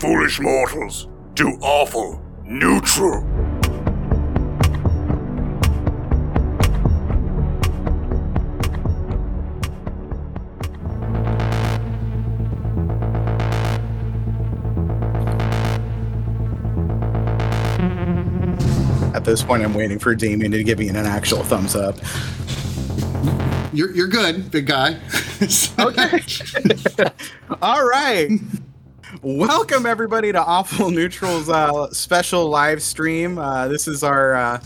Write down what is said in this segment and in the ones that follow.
foolish mortals, to awful neutral. At this point, I'm waiting for Damien to give me an actual thumbs up. You're you're good, big guy. Okay. All right. Welcome everybody to Awful Neutral's uh, special live stream. Uh, this is our uh,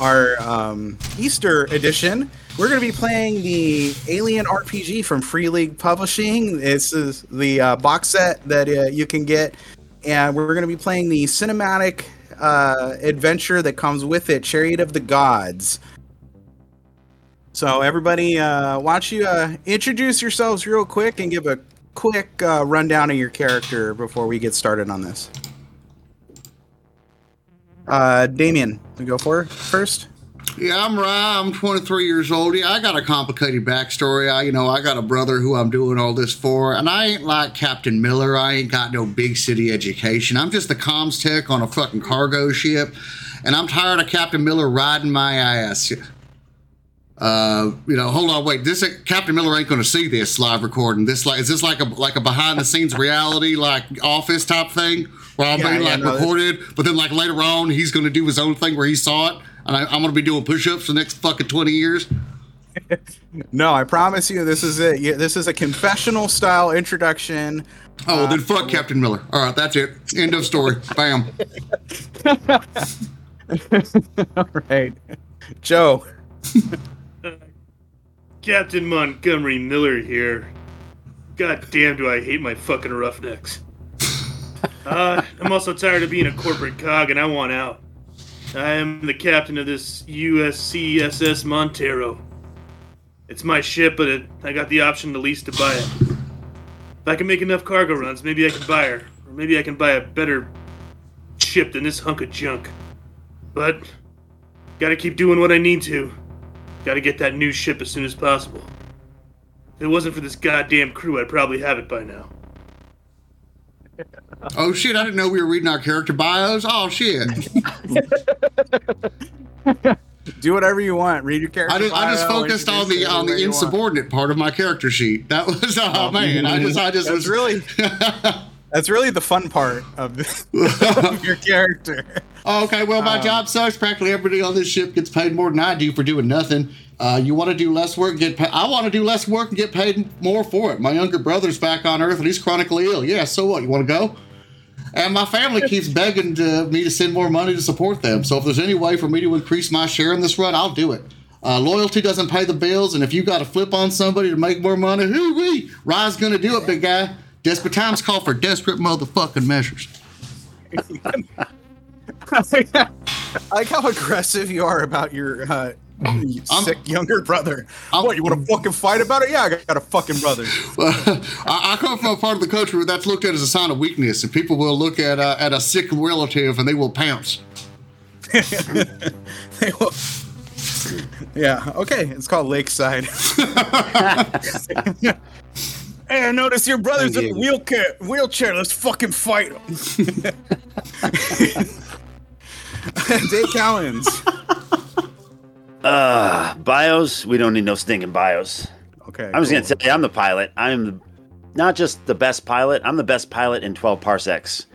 our um, Easter edition. We're going to be playing the Alien RPG from Free League Publishing. This is the uh, box set that uh, you can get, and we're going to be playing the cinematic uh, adventure that comes with it, Chariot of the Gods. So everybody, uh, why don't you uh, introduce yourselves real quick and give a quick uh, rundown of your character before we get started on this. Uh, Damien, we go for first. Yeah, I'm Rye. I'm 23 years old. Yeah, I got a complicated backstory. I, you know, I got a brother who I'm doing all this for, and I ain't like Captain Miller. I ain't got no big city education. I'm just a comms tech on a fucking cargo ship, and I'm tired of Captain Miller riding my ass. Uh, you know, hold on, wait. This is Captain Miller ain't going to see this live recording. This like is this like a like a behind the scenes reality like Office type thing where I'm Yeah, being yeah, like no, recorded, but then like later on he's going to do his own thing where he saw it, and I, I'm going to be doing push-ups for the next fucking 20 years. No, I promise you, this is it. Yeah, This is a confessional style introduction. Oh, well, then fuck Captain Miller. All right, that's it. End of story. Bam. All right, Joe. Captain Montgomery Miller here. God damn, do I hate my fucking roughnecks. Uh, I'm also tired of being a corporate cog and I want out. I am the captain of this USCSS Montero. It's my ship, but it, I got the option to lease to buy it. If I can make enough cargo runs, maybe I can buy her. Or maybe I can buy a better ship than this hunk of junk. But, gotta keep doing what I need to. Gotta get that new ship as soon as possible. If it wasn't for this goddamn crew, I'd probably have it by now. Oh shit! I didn't know we were reading our character bios. Oh shit! Do whatever you want. Read your character. I just, I just focused on the on the anywhere want. insubordinate part of my character sheet. That was oh, oh man. I just I just That's was really that's really the fun part of, of your character. Okay, well, Um, my job sucks. Practically everybody on this ship gets paid more than I do for doing nothing. Uh, you want to do less work, get paid. I want to do less work and get paid more for it. My younger brother's back on Earth and he's chronically ill. Yeah, so what? You want to go? And my family keeps begging to, me to send more money to support them. So if there's any way for me to increase my share in this run, I'll do it. Uh, loyalty doesn't pay the bills, and if you got to flip on somebody to make more money, hoo wee, Rye's gonna do it, big guy. Desperate times call for desperate motherfucking measures. I like how aggressive you are about your uh, sick younger brother. I'm- what you want to fucking fight about it? Yeah, I got a fucking brother. I, I come from a part of the country where that's looked at as a sign of weakness, and people will look at uh, at a sick relative and they will pounce. They will- yeah. Okay. It's called Lakeside. Hey, I notice your brother's in a wheelchair. Wheelchair. Let's fucking fight him. Dave Cowens. Uh, bios? We don't need no stinking bios. Okay. I'm just cool. gonna tell you, I'm the pilot. I'm not just the best pilot. I'm the best pilot in 12 parsecs.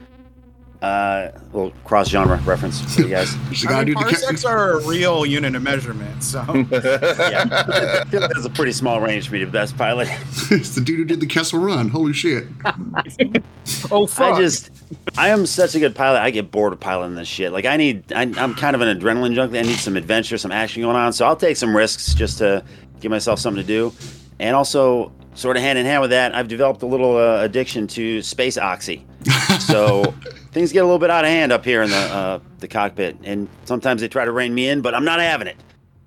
Uh, little cross genre reference for you guys. You I gotta mean, do the parsecs ca- are a real unit of measurement, so yeah, I feel like that's a pretty small range for me to be the best pilot. it's the dude who did the Kessel Run. Holy shit! oh fuck. I just, I am such a good pilot. I get bored of piloting this shit. Like I need, I, I'm kind of an adrenaline junkie. I need some adventure, some action going on. So I'll take some risks just to give myself something to do, and also sort of hand in hand with that, I've developed a little uh, addiction to space oxy. So things get a little bit out of hand up here in the uh, the cockpit, and sometimes they try to rein me in, but I'm not having it.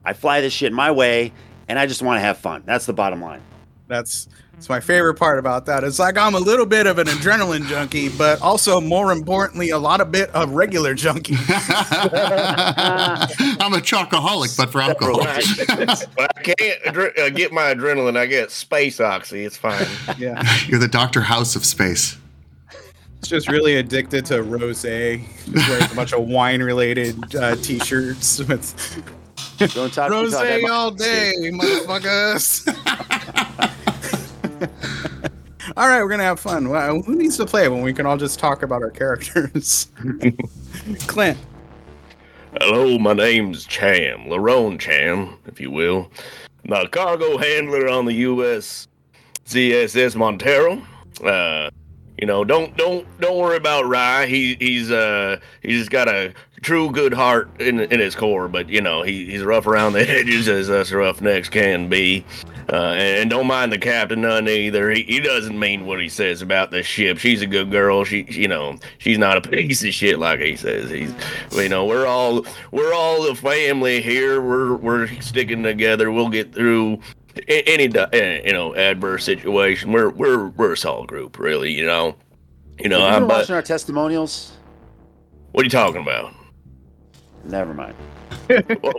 I fly this shit my way, and I just want to have fun. That's the bottom line. That's that's my favorite part about that. It's like I'm a little bit of an adrenaline junkie, but also more importantly, a lot of bit of regular junkie. I'm a chocoholic, but for alcohol. when I can't adre- uh, get my adrenaline, I get space oxy. It's fine. yeah. You're the Doctor House of space. It's just really addicted to rose. Wears a bunch of wine-related uh, T-shirts with Don't talk rose talk that all day, motherfuckers. all right, we're gonna have fun. Who needs to play when we can all just talk about our characters? Clint. Hello, my name's Cham, Larone Cham, if you will. The cargo handler on the U.S. CSS Montero. Uh, you know, don't don't don't worry about Rye. He he's uh he's got a true good heart in in his core, but you know he, he's rough around the edges as us roughnecks can be. Uh, and, and don't mind the captain none either. He, he doesn't mean what he says about the ship. She's a good girl. She, you know, she's not a piece of shit like he says. He's, you know, we're all we're all the family here. We're we're sticking together. We'll get through any eh, you know adverse situation. We're we're we're a solid group, really. You know, you know. Have you I'm, watching our testimonials? what are you talking about? Never mind. Well,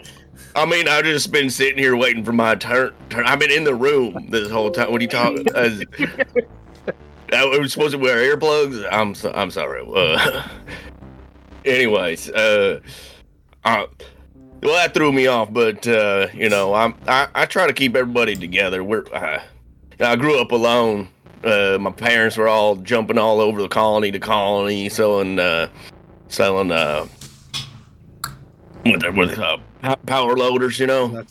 I mean, I've just been sitting here waiting for my turn. turn. I've been in the room this whole time. What are you talking? Uh, I was supposed to wear earplugs. I'm so, I'm sorry. Uh, anyways, uh, well, that threw me off. But uh, you know, I'm I, I try to keep everybody together. We're uh, I grew up alone. Uh, my parents were all jumping all over the colony to colony, selling uh, selling uh, with with uh, power loaders. You know,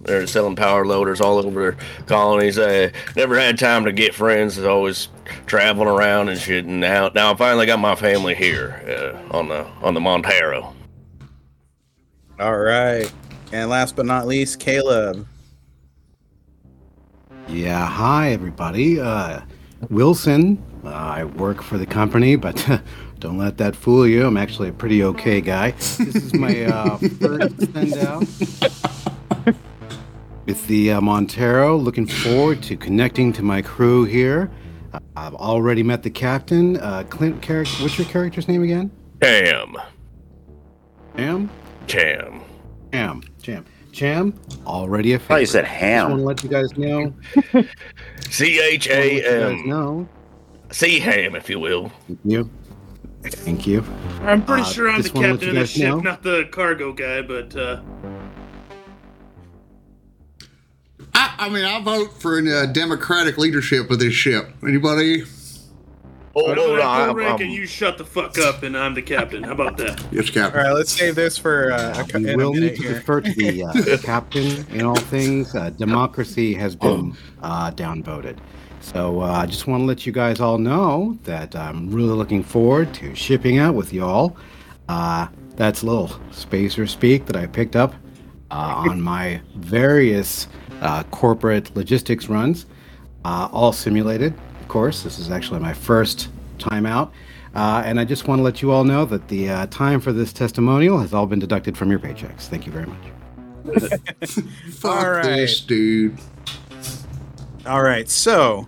they're selling power loaders all over their colonies. I never had time to get friends. I was always traveling around and shit. And now, now I finally got my family here uh, on the on the Montero. All right, and last but not least, Caleb. Yeah, hi everybody. Uh, Wilson. Uh, I work for the company, but don't let that fool you. I'm actually a pretty okay guy. This is my uh, first send out with the uh, Montero. Looking forward to connecting to my crew here. Uh, I've already met the captain. Uh, Clint, character. What's your character's name again? Cham, Cham. Cham. Cham. Cham. Cham. Already a I thought you favorite. said Just want to ham. let you guys know. C H wanna let you guys M. know. C ham, if you will. Thank you. Thank you. I'm pretty Uh, sure I'm the just wanna let captain of the guys know. ship, not the cargo guy, but uh, I, I mean, I vote for a uh, democratic leadership of this ship. Anybody? Oh, I'm hold on. go I'm- and you shut the fuck up and I'm the captain. How about that? Yes, All Captain. All right, let's save this for uh, a, we a will need to here. defer to the uh, captain in all things. Uh, democracy has been uh, downvoted. So uh, I just want to let you guys all know that I'm really looking forward to shipping out with y'all. Uh, that's a little spacer speak that I picked up uh, on my various uh, corporate logistics runs, uh, all simulated, of course. This is actually my first time out. Uh, and I just want to let you all know that the uh, time for this testimonial has all been deducted from your paychecks. Thank you very much. Fuck All right. this, dude. All right, so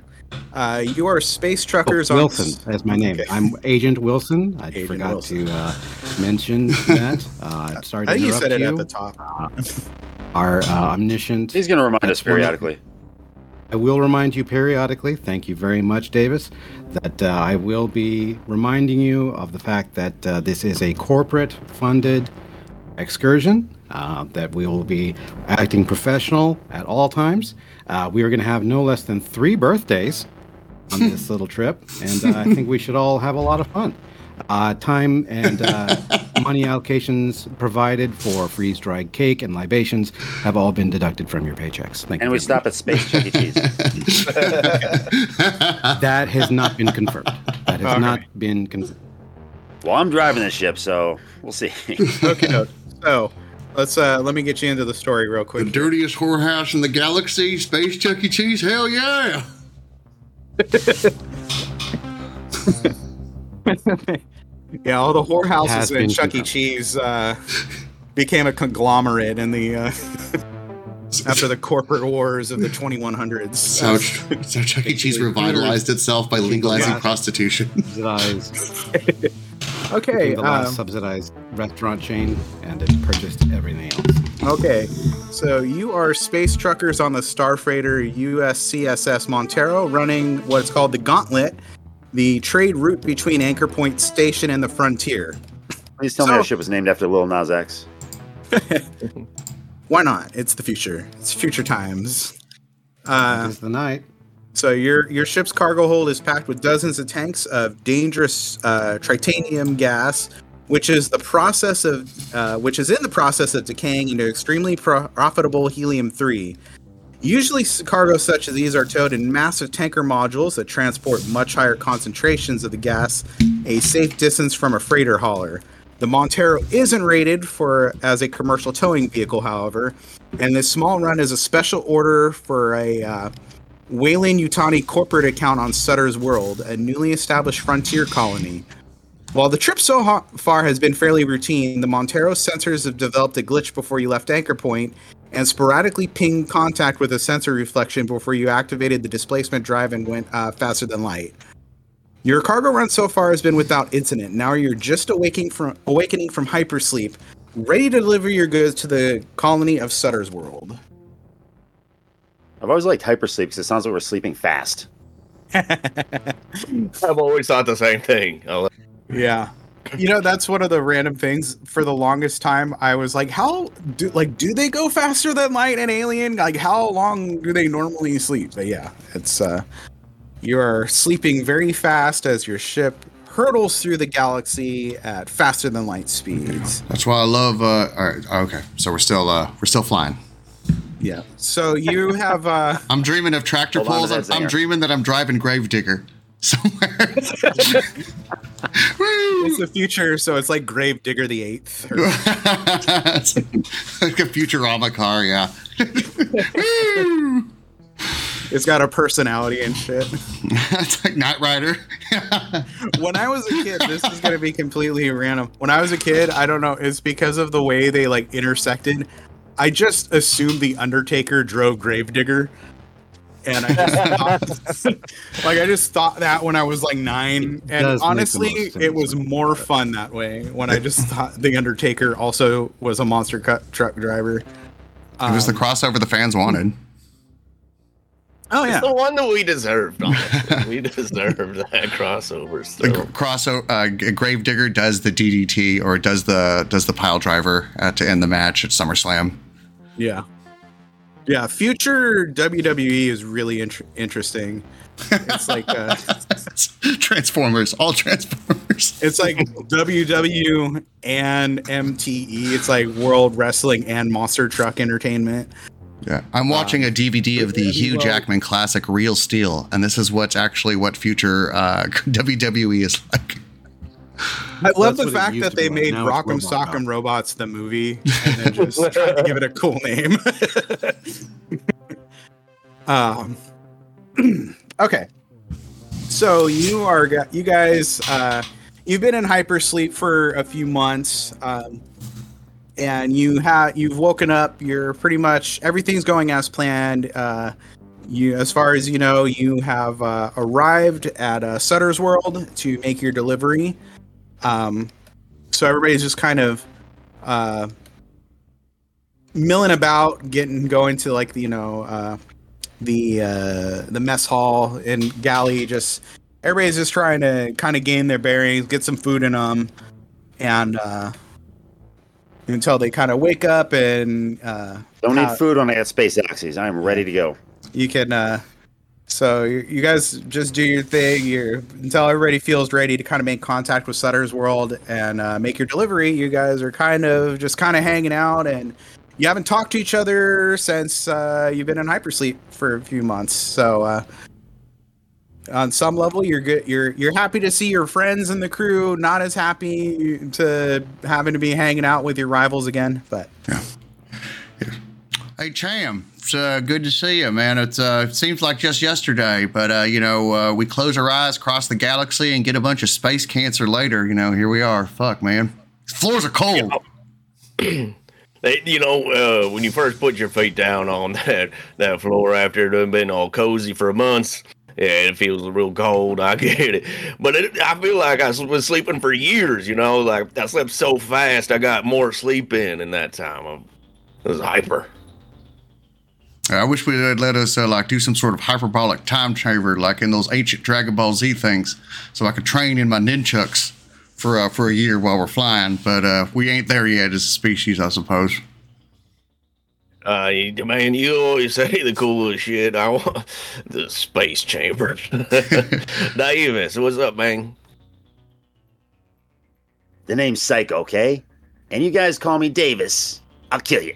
uh, you are space truckers Oh, on Wilson, that's my name. Okay. I'm Agent Wilson. I Agent forgot Wilson. to uh, mention that. Uh, I'm sorry to I think you interrupt said it you. at the top. Our uh, omniscient. He's going to remind us That's one of- periodically. I will remind you periodically. Thank you very much, Davis. That uh, I will be reminding you of the fact that uh, this is a corporate-funded excursion. Uh, that we will be acting professional at all times. Uh, we are going to have no less than three birthdays on this little trip, and uh, I think we should all have a lot of fun. Uh, time and uh, money allocations provided for freeze-dried cake and libations have all been deducted from your paychecks. Thank And you. we stop at Space Chuck E. Cheese. That has not been confirmed. That has All not right. been confirmed. Well, I'm driving the ship, so we'll see. Okay, no, so let's uh, let me get you into the story real quick. The quick. dirtiest whorehouse in the galaxy, Space Chuck E. Cheese. Hell yeah! Yeah, all the Has whorehouses in been Chuck E. Cheese uh, became a conglomerate in the uh, after the corporate wars of the 2100s. So, so Chuck E. Cheese revitalized itself by legalizing Yeah. prostitution. Subsidized, okay, the last um, subsidized restaurant chain, and it purchased everything else. okay. So you are space truckers on the Starfreighter USCSS Montero, running what's called the Gauntlet. the trade route between Anchor Point Station and the frontier. Please tell me So- our ship was named after Lil Nas X. Why not? It's the future. It's future times. Uh, It's the night. So your your ship's cargo hold is packed with dozens of tanks of dangerous uh, tritanium gas, which is the process of uh, which is in the process of decaying into extremely pro- profitable helium three. Usually, cargo such as these are towed in massive tanker modules that transport much higher concentrations of the gas a safe distance from a freighter hauler. The Montero isn't rated for as a commercial towing vehicle, however, and this small run is a special order for a uh, Weyland-Yutani corporate account on Sutter's World, a newly established frontier colony. While the trip so ho- far has been fairly routine, the Montero sensors have developed a glitch before you left Anchor Point and sporadically pinged contact with a sensor reflection before you activated the displacement drive and went uh, faster than light. Your cargo run so far has been without incident. Now you're just awaking from awakening from hypersleep, ready to deliver your goods to the colony of Sutter's World. I've always liked hypersleep because it sounds like we're sleeping fast. I've always thought the same thing. Yeah. You know, that's one of the random things. For the longest time, I was like, "How do like do they go faster than light and Alien? Like, how long do they normally sleep?" But yeah, it's uh, you are sleeping very fast as your ship hurtles through the galaxy at faster than light speeds. That's why I love. Uh, all right, okay, so we're still uh, we're still flying. Yeah. So you have uh, I'm dreaming of tractor Hold on to pulls. I'm, I'm dreaming that I'm driving Gravedigger somewhere. It's the future, so it's like Gravedigger the Eighth. or- it's like a Futurama car, yeah. It's got a personality and shit. it's like Knight Rider. when I was a kid, this is gonna be completely random. When I was a kid, I don't know, it's because of the way they like intersected. I just assumed the Undertaker drove Gravedigger. And I just thought, like I just thought that when I was like nine. It And does make the honestly, it was more fun that way when I just thought the Undertaker also was a monster cut truck driver. it was the Um, crossover the fans wanted. Oh It's yeah. the one that we deserved. we deserved that crossover. The crossover uh, Gravedigger does the DDT or does the does the pile driver uh, to end the match at SummerSlam. Yeah. Yeah, future WWE is really int- interesting. It's like uh, Transformers, all Transformers. it's like WW and MTE. It's like World Wrestling and Monster Truck Entertainment. Yeah, I'm watching a DVD of the Hugh well- Jackman classic Real Steel, and this is what's actually what future uh, WWE is like. I love That's the fact that they made Now it's Rock'em Robot Sock'em Robots the movie and then just tried to give it a cool name. um, okay. So you are you guys uh, you've been in hypersleep for a few months. Um, and you have you've woken up you're pretty much everything's going as planned uh you as far as you know you have uh, arrived at uh, sutter's world to make your delivery. Um so everybody's just kind of uh milling about getting going to like you know uh the uh the mess hall and galley just everybody's just trying to kind of gain their bearings get some food in them and uh until they kind of wake up and uh, Don't need Uh, food when I got space oxys. I am ready to go. you can. Uh, so you, you guys just do your thing. You're until everybody feels ready to kind of make contact with Sutter's World and uh, make your delivery. You guys are kind of just kind of hanging out, and you haven't talked to each other since uh, you've been in hypersleep for a few months. So. Uh, on some level, you're good. You're you're happy to see your friends and the crew. Not as happy to having to be hanging out with your rivals again. But yeah. Hey Cham, it's uh, good to see you, man. It's uh, it seems like just yesterday, but uh, you know uh, we close our eyes, cross the galaxy, and get a bunch of space cancer later. You know, here we are. Fuck, man. Floors are cold. They, you know, uh, when you first put your feet down on that that floor after it had been all cozy for months, yeah, it feels real cold. I get it, but it, I feel like I was sleeping for years. You know, like I slept so fast, I got more sleep in in that time. I was hyper. I wish we would let us uh, like do some sort of hyperbolic time chamber, like in those ancient Dragon Ball Z things, so I could train in my nunchucks for uh, for a year while we're flying. But uh, we ain't there yet as a species, I suppose. Uh, you- man, you always say the coolest shit. I want the space chamber. Davis, what's up, man? The name's Psycho, okay? And you guys call me Davis. I'll kill you.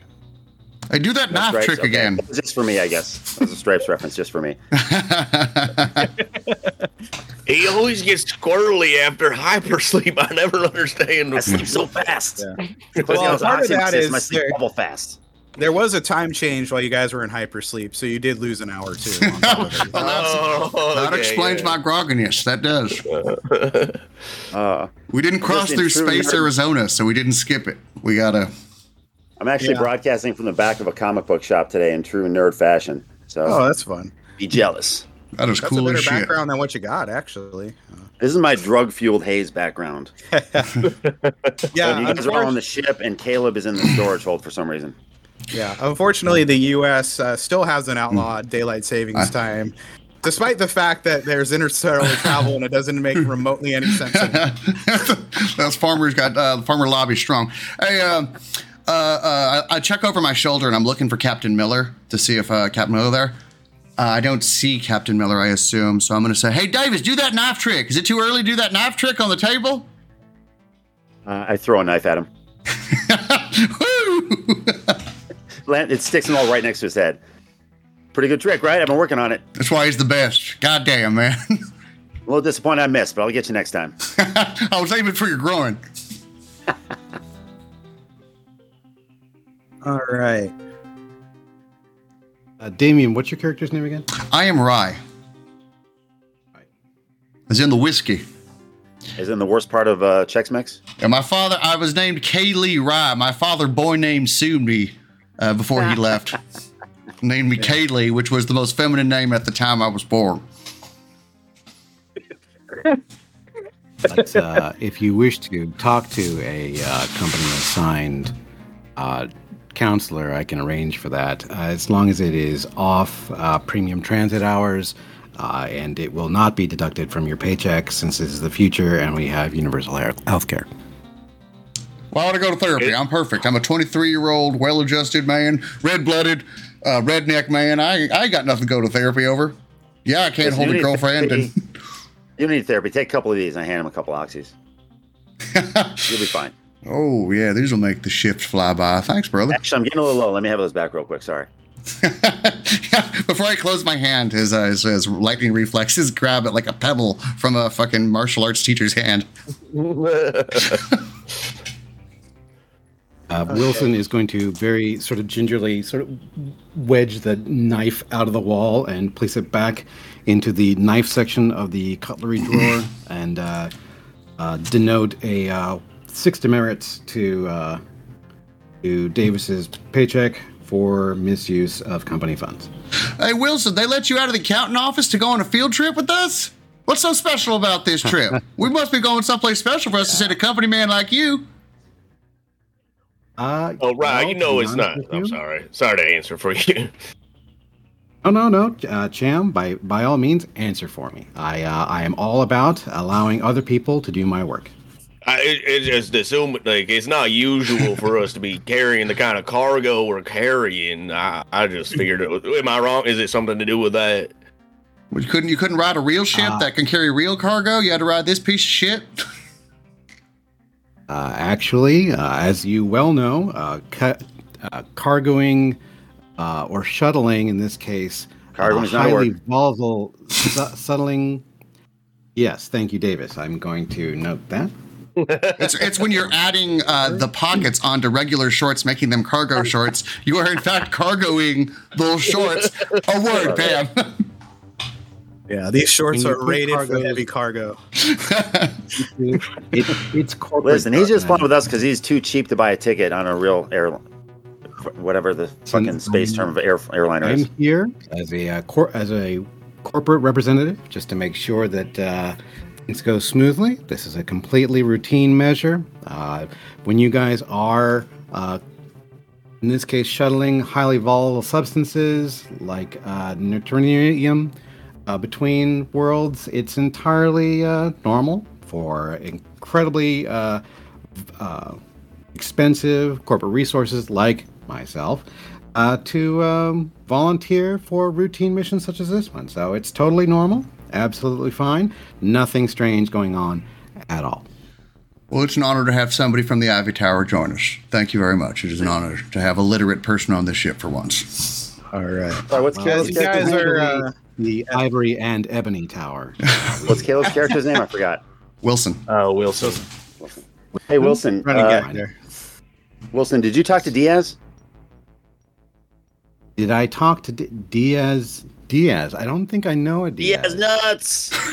I do that knife Stripes, trick okay. again. Just for me, I guess. That was a Stripes reference just for me. He always gets squirrely after hypersleep. I never understand. I sleep so fast. Yeah. Well, I part of oxygen that system, I is sleep there- bubble fast. There was a time change while you guys were in hypersleep, so you did lose an hour too. on top of. Well, Oh, that okay, explains yeah. my grogginess. That does. Uh, We didn't cross through space, nerd- Arizona, so we didn't skip it. We gotta. I'm actually Yeah. broadcasting from the back of a comic book shop today in true nerd fashion. So oh, that's fun. be jealous. That is That's cool a better as shit. background than what you got, actually. This is my drug fueled haze background. yeah, you guys are all on the ship, and Caleb is in the storage hold for some reason. Yeah. Unfortunately, the U.S. Uh, still has an outlawed daylight savings I- time, despite the fact that there's interstellar travel and it doesn't make remotely any sense. anymore. Those farmers got uh, farmer lobby strong. Hey, um, uh, uh, I, I check over my shoulder and I'm looking for Captain Miller to see if uh, Captain Miller there. Uh, I don't see Captain Miller, I assume. So I'm going to say, "Hey, Davis, do that knife trick. Is it too early to do that knife trick on the table?" Uh, I throw a knife at him. Woo! Land- It sticks him all right next to his head. Pretty good trick, right? I've been working on it. That's why he's the best. God damn, man. A little disappointed I missed, but I'll get you next time. I was aiming for your groin. All right. Uh, Damien, what's your character's name again? I am Rye. As in the whiskey. Is in the worst part of uh, Chex Mix? And my father, I was named Kaylee Rye. My father, boy named sued me uh, before he left. named me Kaylee, which was the most feminine name at the time I was born. But uh, if you wish to talk to a uh, company assigned uh, counselor, I can arrange for that uh, as long as it is off uh, premium transit hours. Uh, and it will not be deducted from your paycheck since this is the future and we have universal health care. I want to go to therapy. I'm perfect. I'm a 23 year old, well adjusted man, red blooded, uh, redneck man. I, I ain't got nothing to go to therapy over. Yeah, I can't hold a girlfriend. therapy. And You need therapy. Take a couple of these and I hand him a couple of oxys. You'll be fine. oh, yeah, these will make the shift fly by. Thanks, brother. Actually, I'm getting a little low. Let me have those back real quick. Sorry. Before I close my hand, his, uh, his, his lightning reflexes grab it like a pebble from a fucking martial arts teacher's hand. Uh, Wilson is going to very sort of gingerly sort of wedge the knife out of the wall and place it back into the knife section of the cutlery drawer and uh, uh, denote a uh, six demerits to uh, to Davis's paycheck for misuse of company funds. Hey, Wilson, they let you out of the accounting office to go on a field trip with us? What's so special about this trip? we must be going someplace special for us to send a company man like you. Uh, oh, right. well, You know it's not. I'm sorry. Sorry to answer for you. Oh no no, uh, Cham, by by all means, answer for me. I uh, I am all about allowing other people to do my work. I, it, it's just assume like it's not usual for us to be carrying the kind of cargo we're carrying. I, I just figured, it was, am I wrong? Is it something to do with that? Well, you couldn't you couldn't ride a real ship Uh, that can carry real cargo? You had to ride this piece of shit. Uh, actually, uh, as you well know, uh, ca- uh, cargoing uh, or shuttling in this case, Cargoing uh, is highly word. volatile su- shuttling. Yes, thank you, Davis. I'm going to note that. It's it's when you're adding uh, the pockets onto regular shorts, making them cargo shorts. You are in fact cargoing those shorts. A word, Pam. Yeah, these shorts are put rated for heavy cargo. It, it's corporate. Listen, he's just fun with us because he's too cheap to buy a ticket on a real air, whatever the fucking space term of air, airliner I'm is. here as a uh, cor- as a corporate representative, just to make sure that uh, things go smoothly. This is a completely routine measure. Uh, when you guys are uh, in this case, shuttling highly volatile substances like uh, neutronium uh, between worlds. It's entirely uh, normal for incredibly uh, uh, expensive corporate resources like myself uh, to um, volunteer for routine missions such as this one. So it's totally normal, absolutely fine, nothing strange going on at all. Well, it's an honor to have somebody from the Ivy Tower join us. Thank you very much. It is an honor to have a literate person on this ship for once. All right. Sorry, what's Well, Caleb's you guys character's are. Name? The Ivory and Ebony Tower. What's Caleb's character's name? I forgot. Wilson. Oh, Wilson. Hey Wilson. trying uh, there. Wilson, did you talk to Diaz? Did I talk to D- Diaz? Diaz. I don't think I know a Diaz. Diaz nuts.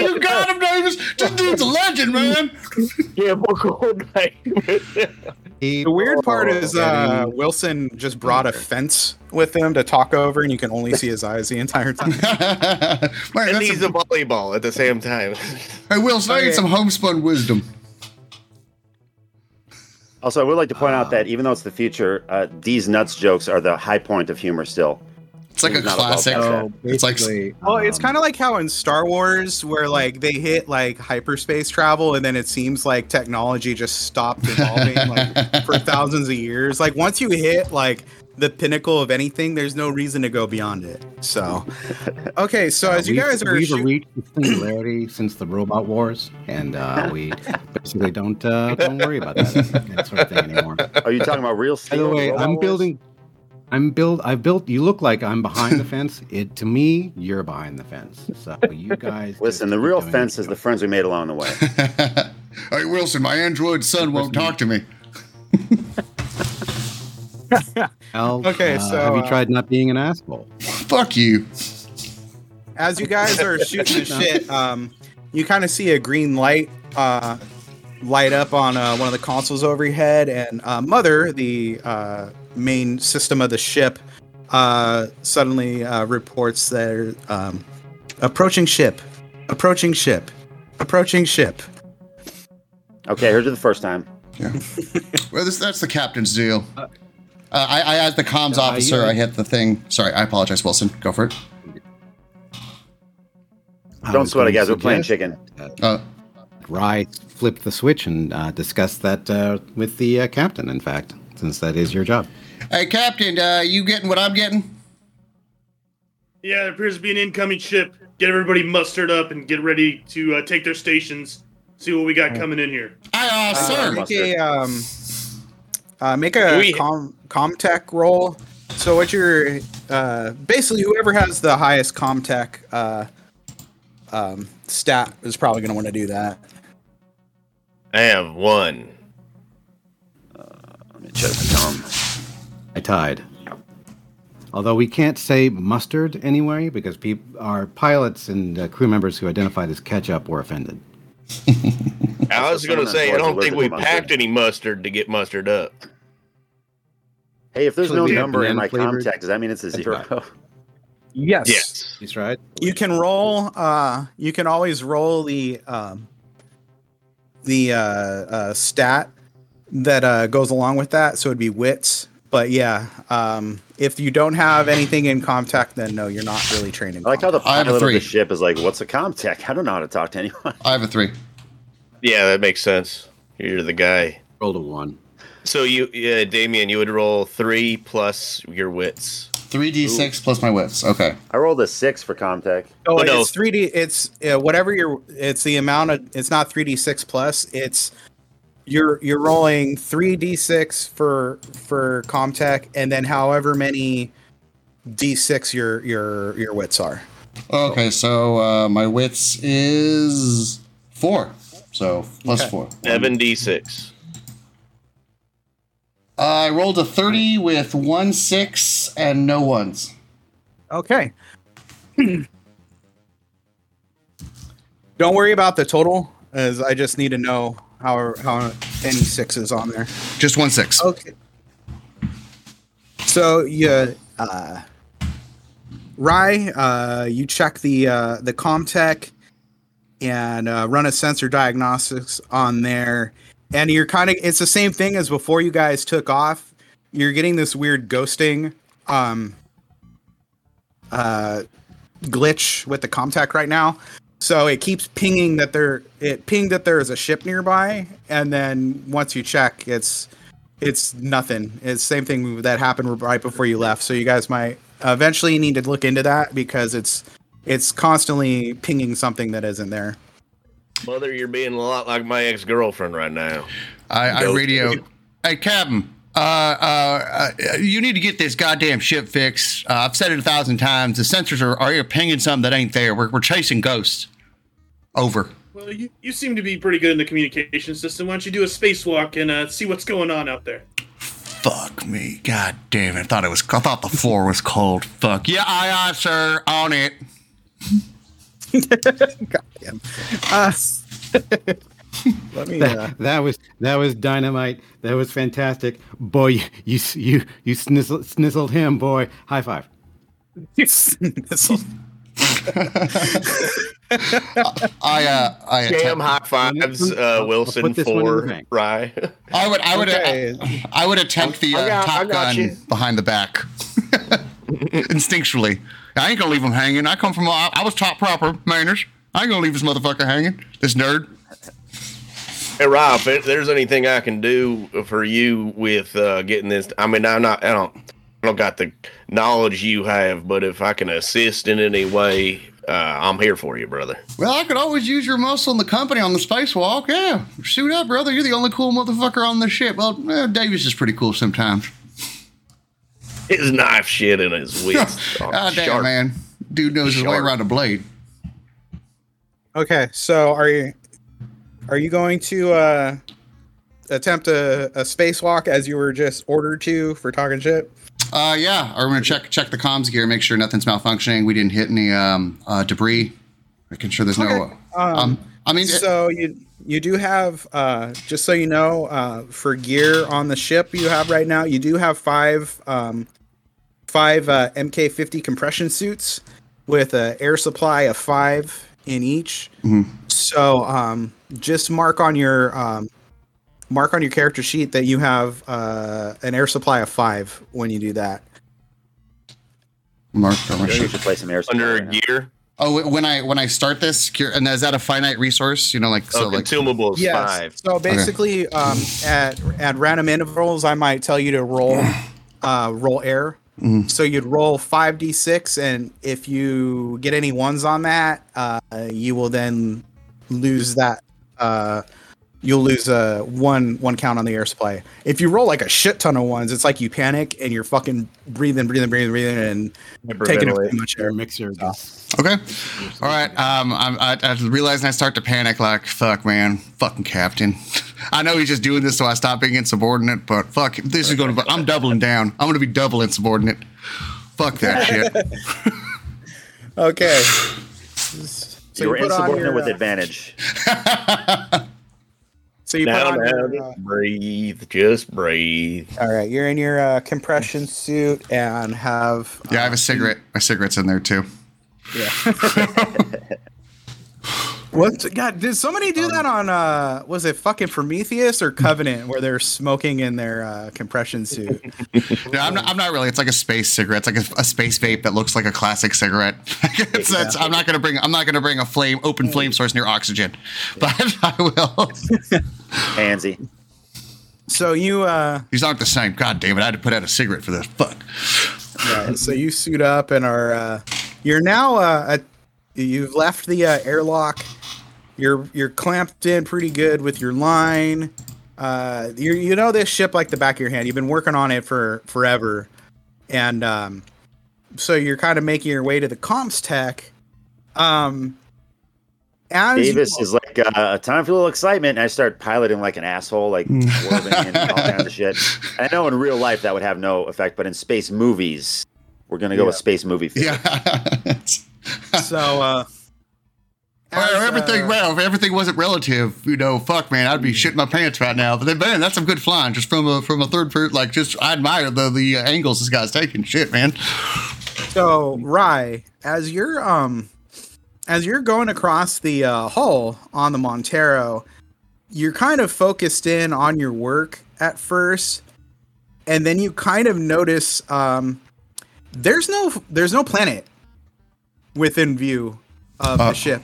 you got him, Davis. This dude's a legend, man. Yeah, we'll go night. The weird part Oh, is uh, Wilson just brought a fence with him to talk over, and you can only see his eyes the entire time. man, and he's a, a volleyball at the same time. hey, Wilson, I Okay. need some homespun wisdom. Also, I would like to point out that even though it's the future, uh, D's nuts jokes are the high point of humor still. It's like a classic. above So It's like- basically, Well, it's um, kind of like how in Star Wars, where like they hit like hyperspace travel, and then it seems like technology just stopped evolving like for thousands of years. Like once you hit like the pinnacle of anything, there's no reason to go beyond it. So, okay, so uh, as you guys are, we've shoot- reached the singularity since the robot wars, and uh, we basically don't uh, don't worry about that, that sort of thing anymore. Are you talking about real By the way, Robot I'm Wars? building. I'm built. I've built. You look like I'm behind the fence. It to me, you're behind the fence. So you guys. Listen, the real fence is the friends we made along the way. hey, Wilson, my android son won't talk to me. doing. Well, Okay, uh, so, have you uh, tried not being an asshole? Fuck you. as you guys are shooting the shit, um, you kind of see a green light uh, light up on uh, one of the consoles overhead, and uh, Mother, the uh, main system of the ship, uh, suddenly uh, reports that um, approaching ship, approaching ship, approaching ship. Okay, here's the first time. Yeah. well, this, that's the captain's deal. Uh, I, I, as the comms Uh, officer, yeah. I hit the thing. Sorry, I apologize, Wilson. Go for it. I Don't sweat it, guys. We're playing chicken. Uh, Rye flipped the switch and uh, discussed that uh, with the uh, captain. In fact, since that is your job. Hey, Captain, uh, you getting what I'm getting? Yeah, there appears to be an incoming ship. Get everybody mustered up and get ready to uh, take their stations. See what we got coming in here. Aye, aye, sir. Make a um, uh, make a We- com comtech roll. So what you're uh, basically whoever has the highest comtech uh, um, stat is probably going to want to do that. I have one. Let me check the com. I tied. Although we can't say mustard anyway because peop- our pilots and uh, crew members who identified as ketchup were offended. I was gonna say I don't think we mustard. packed any mustard to get mustard up. Hey, if there's Actually, no we have number in my banana flavored- contact, does that mean it's a zero? right. Yes. Yes. He's right. You can roll. Uh, you can always roll the um, the uh, uh, stat that uh, goes along with that. So it'd be wits. But yeah, um, if you don't have anything in Comtech, then no, you're not really training. I like how the I have a pilot of the ship is like, "What's a comtech? I don't know how to talk to anyone." I have a three. Yeah, that makes sense. You're the guy. Rolled a one. So you, yeah, Damien, you would roll three plus your wits. 3d6 plus my wits. Okay. I rolled a six for comtech. Oh, Oh, no. it's 3D. It's uh, whatever you're. It's the amount of. It's not 3D six plus. It's you're you're rolling 3D6 for for Comtech, and then however many D6 your your your wits are. Okay, so uh, my wits is four. So plus Okay. four. Seven d six. I rolled a 30 with one six and no ones. Okay. Don't worry about the total, as I just need to know how how many sixes on there. Just one six. Okay. So you, uh, Rye, uh, you check the uh, the Comtech and uh, run a sensor diagnostics on there, and you're kind of it's the same thing as before you guys took off. you're getting this weird ghosting um uh glitch with the comtech right now. So it keeps pinging that there it pinged that there is a ship nearby, and then once you check, it's it's nothing. It's same thing that happened right before you left. So you guys might eventually need to look into that because it's it's constantly pinging something that isn't there. Mother, you're being a lot like my ex girlfriend right now. I, I radio. Hey, Captain. Uh, uh, uh, you need to get this goddamn ship fixed. Uh, I've said it a thousand times. The sensors are, are pinging something that ain't there. We're, we're chasing ghosts. Over. Well, you, you seem to be pretty good in the communication system. Why don't you do a spacewalk and uh, see what's going on out there? Fuck me. God damn it. I thought it was. I thought the floor was cold. Fuck. Yeah, aye, aye, sir. On it. God damn. Uh, let me. Uh, That, that was that was dynamite. That was fantastic, boy. You you you, you snizzled, snizzled him, boy. High five. this'll- I uh, I Damn high fives, uh, Wilson put this one in the for bank. Rye. I would I would Okay. I, would attempt the uh, got- top gun you. behind the back instinctually. I ain't gonna leave him hanging. I come from I, I was top proper manners. I ain't gonna leave this motherfucker hanging. This nerd. Hey, Rob, if there's anything I can do for you with uh, getting this, I mean, I'm not, I don't, I don't got the knowledge you have, but if I can assist in any way, uh, I'm here for you, brother. Well, I could always use your muscle in the company on the spacewalk. Yeah, suit up, brother. You're the only cool motherfucker on the ship. Well, eh, Davis is pretty cool sometimes. His knife shit and his wits. are God damn, sharp. man. Dude knows his way around a blade. okay, so are you are you going to uh, attempt a, a spacewalk as you were just ordered to for talking shit? Uh, yeah. We're gonna check check the comms gear, make sure nothing's malfunctioning. We didn't hit any um uh, debris. Making sure there's no. Okay. Um, Um, I mean, it- so you you do have uh, just so you know uh, for gear on the ship you have right now you do have five um, five uh, MK50 compression suits with an air supply of five in each. So um, just mark on your um, mark on your character sheet that you have uh, an air supply of five when you do that. Mark on my Maybe we sheet. should play some air supply Under right now. gear, Oh, when I when I start this, cure- and is that a finite resource? You know, like so, oh, like consumables five. So basically, um, at at random intervals, I might tell you to roll uh, roll air. Mm-hmm. So you'd roll five d six, and if you get any ones on that, uh, you will then lose that. Uh, you'll lose uh, one one count on the air supply. If you roll like a shit ton of ones, it's like you panic and you're fucking breathing, breathing, breathing, breathing, and taking up Hyperventilate. too much air. Your mixer. gets- okay, all right. Um, I'm, I, I realize I start to panic. Like, fuck, man, fucking captain. I know he's just doing this so I stop being insubordinate, but fuck, this is going to. I'm doubling down. I'm going to be double insubordinate. Fuck that shit. Okay. So you were put insubordinate your, with uh, advantage. So you put on now, your, uh, breathe, just breathe. All right, you're in your uh, compression suit and have. Yeah, I uh, have a cigarette. My cigarette's in there too. What? God, did somebody do that on? uh Was it fucking Prometheus or Covenant, where they're smoking in their uh, compression suit? No, I'm not, I'm not really. It's like a space cigarette. It's like a, a space vape that looks like a classic cigarette. it's, that's, I'm not gonna bring. I'm not gonna bring a flame, open flame source near oxygen, but I will. Pansy. so you, uh These aren't the same. God damn it! I had to put out a cigarette for this. Fuck. yeah, so you suit up and are. uh You're now. uh at, You've left the uh, airlock. You're you're clamped in pretty good with your line. Uh, you you know this ship like the back of your hand. You've been working on it for forever, and um, so you're kind of making your way to the comms tech. Um, as you- Davis is like, uh, time for a little excitement. And I start piloting like an asshole, like and all kinds of shit. I know in real life that would have no effect, but in space movies, we're gonna go with space movie. physics. Yeah. so uh, As, everything, uh, well, if everything wasn't relative, you know, fuck, man, I'd be shitting my pants right now. But then, man, that's some good flying, just from a from a third person. Like, just I admire the the uh, angles this guy's taking. Shit, man. So, Rye, as you're um as you're going across the uh, hull on the Montero, you're kind of focused in on your work at first, and then you kind of notice um, there's no there's no planet within view of Uh, the ship.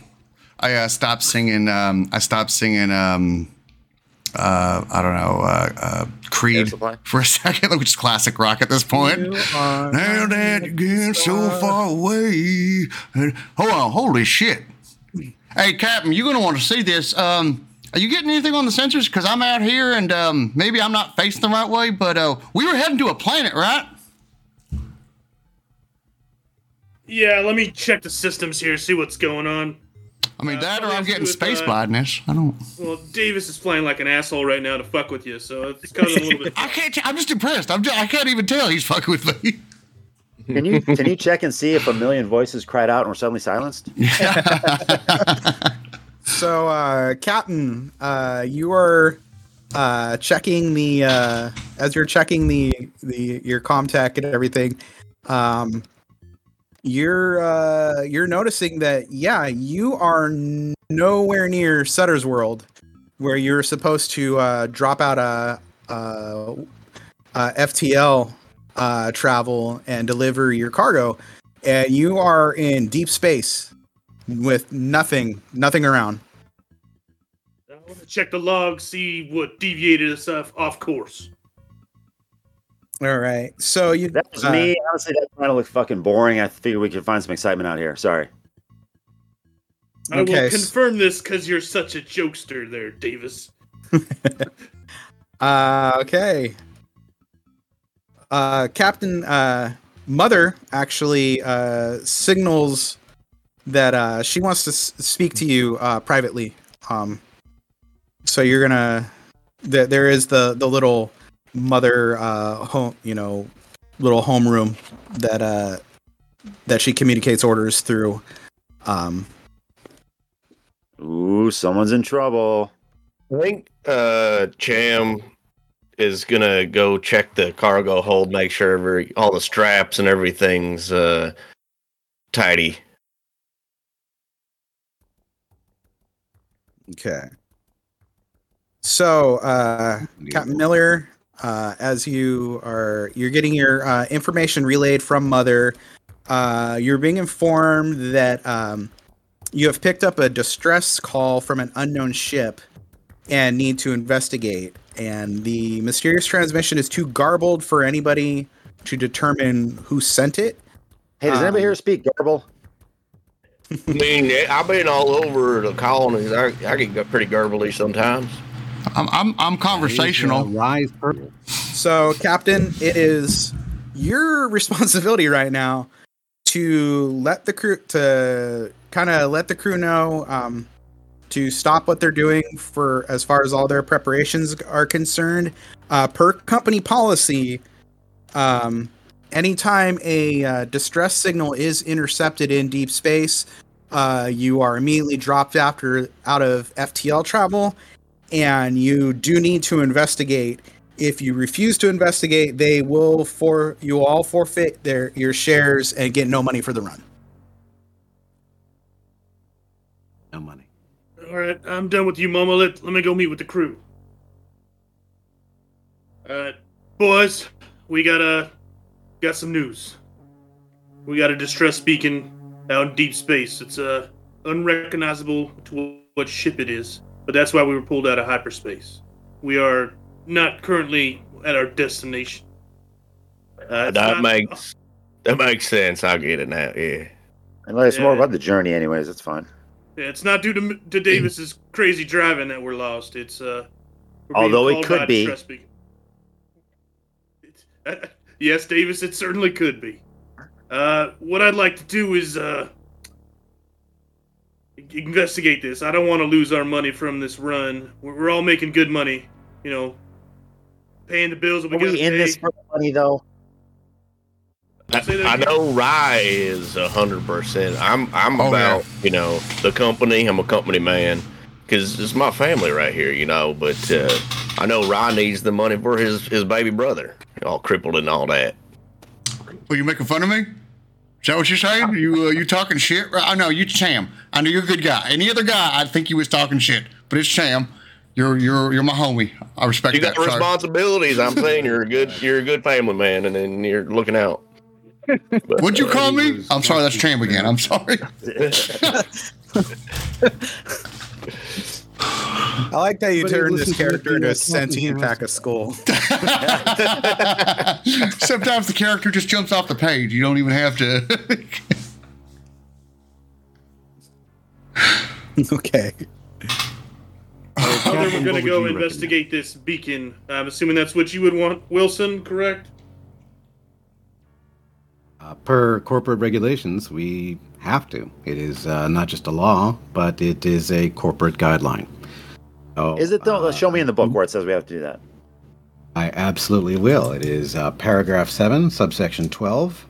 I uh, stopped singing. Um, I stopped singing. Um, uh, I don't know. Uh, uh, Creed for a second, which is classic rock at this point. Now that you get so far away. And- Hold on, holy shit. Hey, Captain, you're gonna want to see this. Um, are you getting anything on the sensors? Because I'm out here and um, maybe I'm not facing the right way, but uh, we were heading to a planet, right? Yeah, let me check the systems here, see what's going on. I mean, Uh, that or I'm getting with, space uh, blindness. I don't. Well, Davis is playing like an asshole right now to fuck with you, so it's causing a little bit. I can't. t- I'm just impressed. I'm. Just, I can't even tell he's fucking with me. Can you can you check and see if a million voices cried out and were suddenly silenced? So, uh, Captain, uh, you are uh, checking the uh, as you're checking the the your comtech and everything. Um, you're uh, you're noticing that yeah, you are nowhere near Sutter's World, where you're supposed to uh, drop out a, a, a FTL uh, travel and deliver your cargo, and you are in deep space with nothing nothing around. I want to check the log, see what deviated us off course. All right. So you That was uh, me. Honestly, that kind of looked fucking boring. I figured we could find some excitement out here. Sorry. I Okay, will confirm this because you're such a jokester there, Davis. Uh okay. Uh Captain uh Mother actually uh signals that uh she wants to s- speak to you uh privately. Um so you're going to there there is the the little mother uh home, you know, little homeroom that uh that she communicates orders through. Um Ooh, someone's in trouble. I think uh, Cham is gonna go check the cargo hold, make sure every, all the straps and everything's uh, tidy. Okay. So, uh, Captain Miller, uh, as you are, you're getting your uh, information relayed from Mother. Uh, you're being informed that um, you have picked up a distress call from an unknown ship and need to investigate. And the mysterious transmission is too garbled for anybody to determine who sent it. Hey, does anybody Um, here speak garble? I mean, I've been all over the colonies. I, I get pretty garbly sometimes. I'm. I'm. I'm conversational. Wise person. So, Captain, it is your responsibility right now to let the crew to kind of let the crew know um, to stop what they're doing for as far as all their preparations are concerned. Uh, per company policy, um, anytime a uh, distress signal is intercepted in deep space, uh, you are immediately dropped after out of FTL travel, and you do need to investigate. If you refuse to investigate, they will for you all forfeit their your shares and get no money for the run. No money. All right, I'm done with you, Mama. Let, let me go meet with the crew. All right, boys, we got a got some news. We got a distress beacon out in deep space. It's uh unrecognizable to what ship it is, but that's why we were pulled out of hyperspace. We are not currently at our destination. Uh, that not- makes that makes sense. I get it now. Yeah. And it's more about the journey, anyways. It's fine. Yeah, it's not due to to Davis's crazy driving that we're lost. It's uh. Although it could be. distress uh, yes, Davis, it certainly could be. Uh, what I'd like to do is uh investigate this. I don't want to lose our money from this run. We're, we're all making good money, you know, paying the bills that we Are got to we in pay. this for the money, though? I, I know Rye is a hundred percent. I'm I'm Oh, about you know the company. I'm a company man because it's my family right here, you know. But uh, I know Rye needs the money for his his baby brother, all crippled and all that. Are you making fun of me? Is that what you're saying? You uh, you talking shit? I know you Cham. I know you're a good guy. Any other guy, I think you was talking shit. But it's Cham. You're you're you're my homie. I respect You that. got Sorry. responsibilities. I'm saying you're a good you're a good family man, and then you're looking out. But, What'd you call me? I'm sorry, that's Champ again. I'm sorry. I like that you But turned this character into a podcast sentient pack of skull. Sometimes the character just jumps off the page. You don't even have to. okay. Now then we're gonna go you investigate this beacon. I'm assuming that's what you would want, Wilson, correct? Uh, per corporate regulations, we have to. It is uh, not just a law, but it is a corporate guideline. So, Is it though? uh, Show me in the book where it says we have to do that. I absolutely will. It is uh, paragraph 7, subsection 12,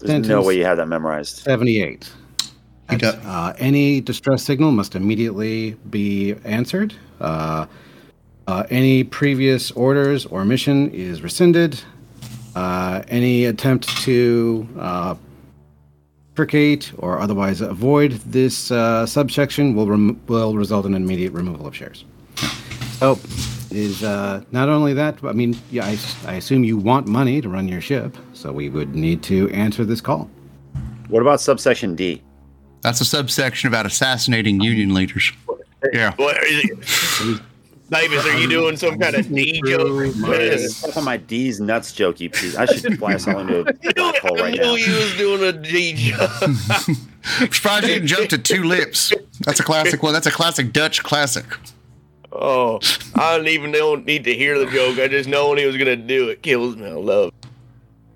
There's no way you have that memorized. 78. He Uh, any distress signal must immediately be answered. Uh, uh, any previous orders or mission is rescinded. Uh, any attempt to or otherwise avoid this uh, subsection will rem- will result in immediate removal of shares. So, is uh, not only that, I mean, yeah, I, I assume you want money to run your ship, so we would need to answer this call. What about subsection D? That's a subsection about assassinating union leaders. Yeah. What is? Davis, are you doing some kind of D joke? Step on my D's nuts joke, you piece. I should fly us all into a black hole I knew now. you was doing a D joke. I'm surprised you didn't jump to two lips. That's a classic one. That's a classic Dutch classic. Oh, I don't even don't need to hear the joke. I just know when he was gonna do it kills me. I love.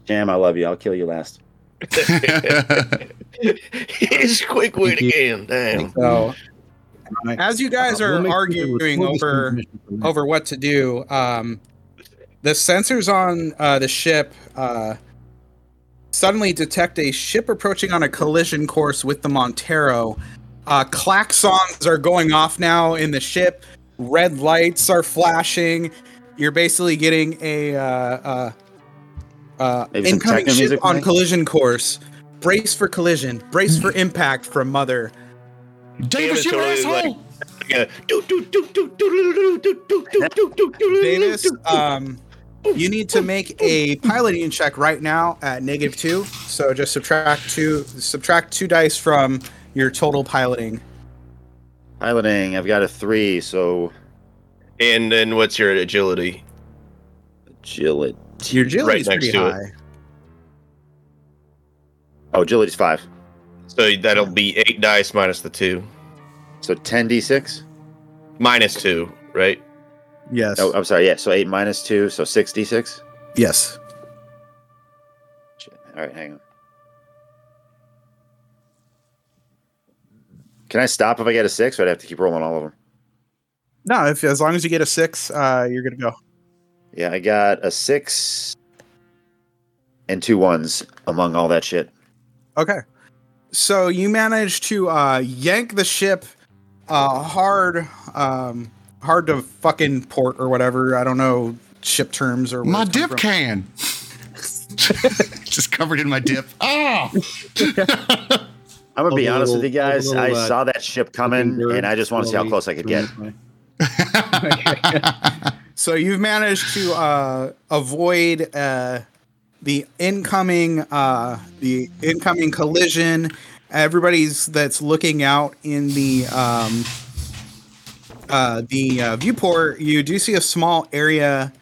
Jam, I love you. I'll kill you last. It's quick wit again. Damn. So, as you guys Uh, we'll are sure arguing over information for the- over what to do, um, the sensors on uh, the ship uh, suddenly detect a ship approaching on a collision course with the Montero. Uh, klaxons are going off now in the ship. Red lights are flashing. You're basically getting a uh, uh, uh, incoming ship on collision course. Brace for collision. Brace for impact from Mother. Davis, you asshole! Davis, um, you need to make a piloting check right now at negative two. So just subtract two, subtract two dice from your total piloting. Piloting, I've got a three. So, and then what's your agility? Agility. Your agility right next pretty high. It. Oh, agility's five. So that'll be eight dice minus the two. So 10d6? Minus two, right? Yes. Oh, I'm sorry. Yeah, so eight minus two, so 6d6. yes. Shit. All right, hang on. Can I stop if I get a six, or I'd have to keep rolling all of them? No, if as long as you get a six, uh, you're gonna go. Yeah, I got a six and two ones among all that shit. Okay. So you managed to uh, yank the ship uh, hard, um, hard to fucking port or whatever. I don't know ship terms or My dip from. can. Just covered in my dip. Oh! I'm gonna be All the honest with you little- all the guys. little, I uh, saw that ship coming, and I just want to see how close I could get. swimming. So you've managed to uh, avoid uh, the incoming uh, the incoming collision. Everybody's that's looking out in the um, uh, the uh, viewport. You do see a small area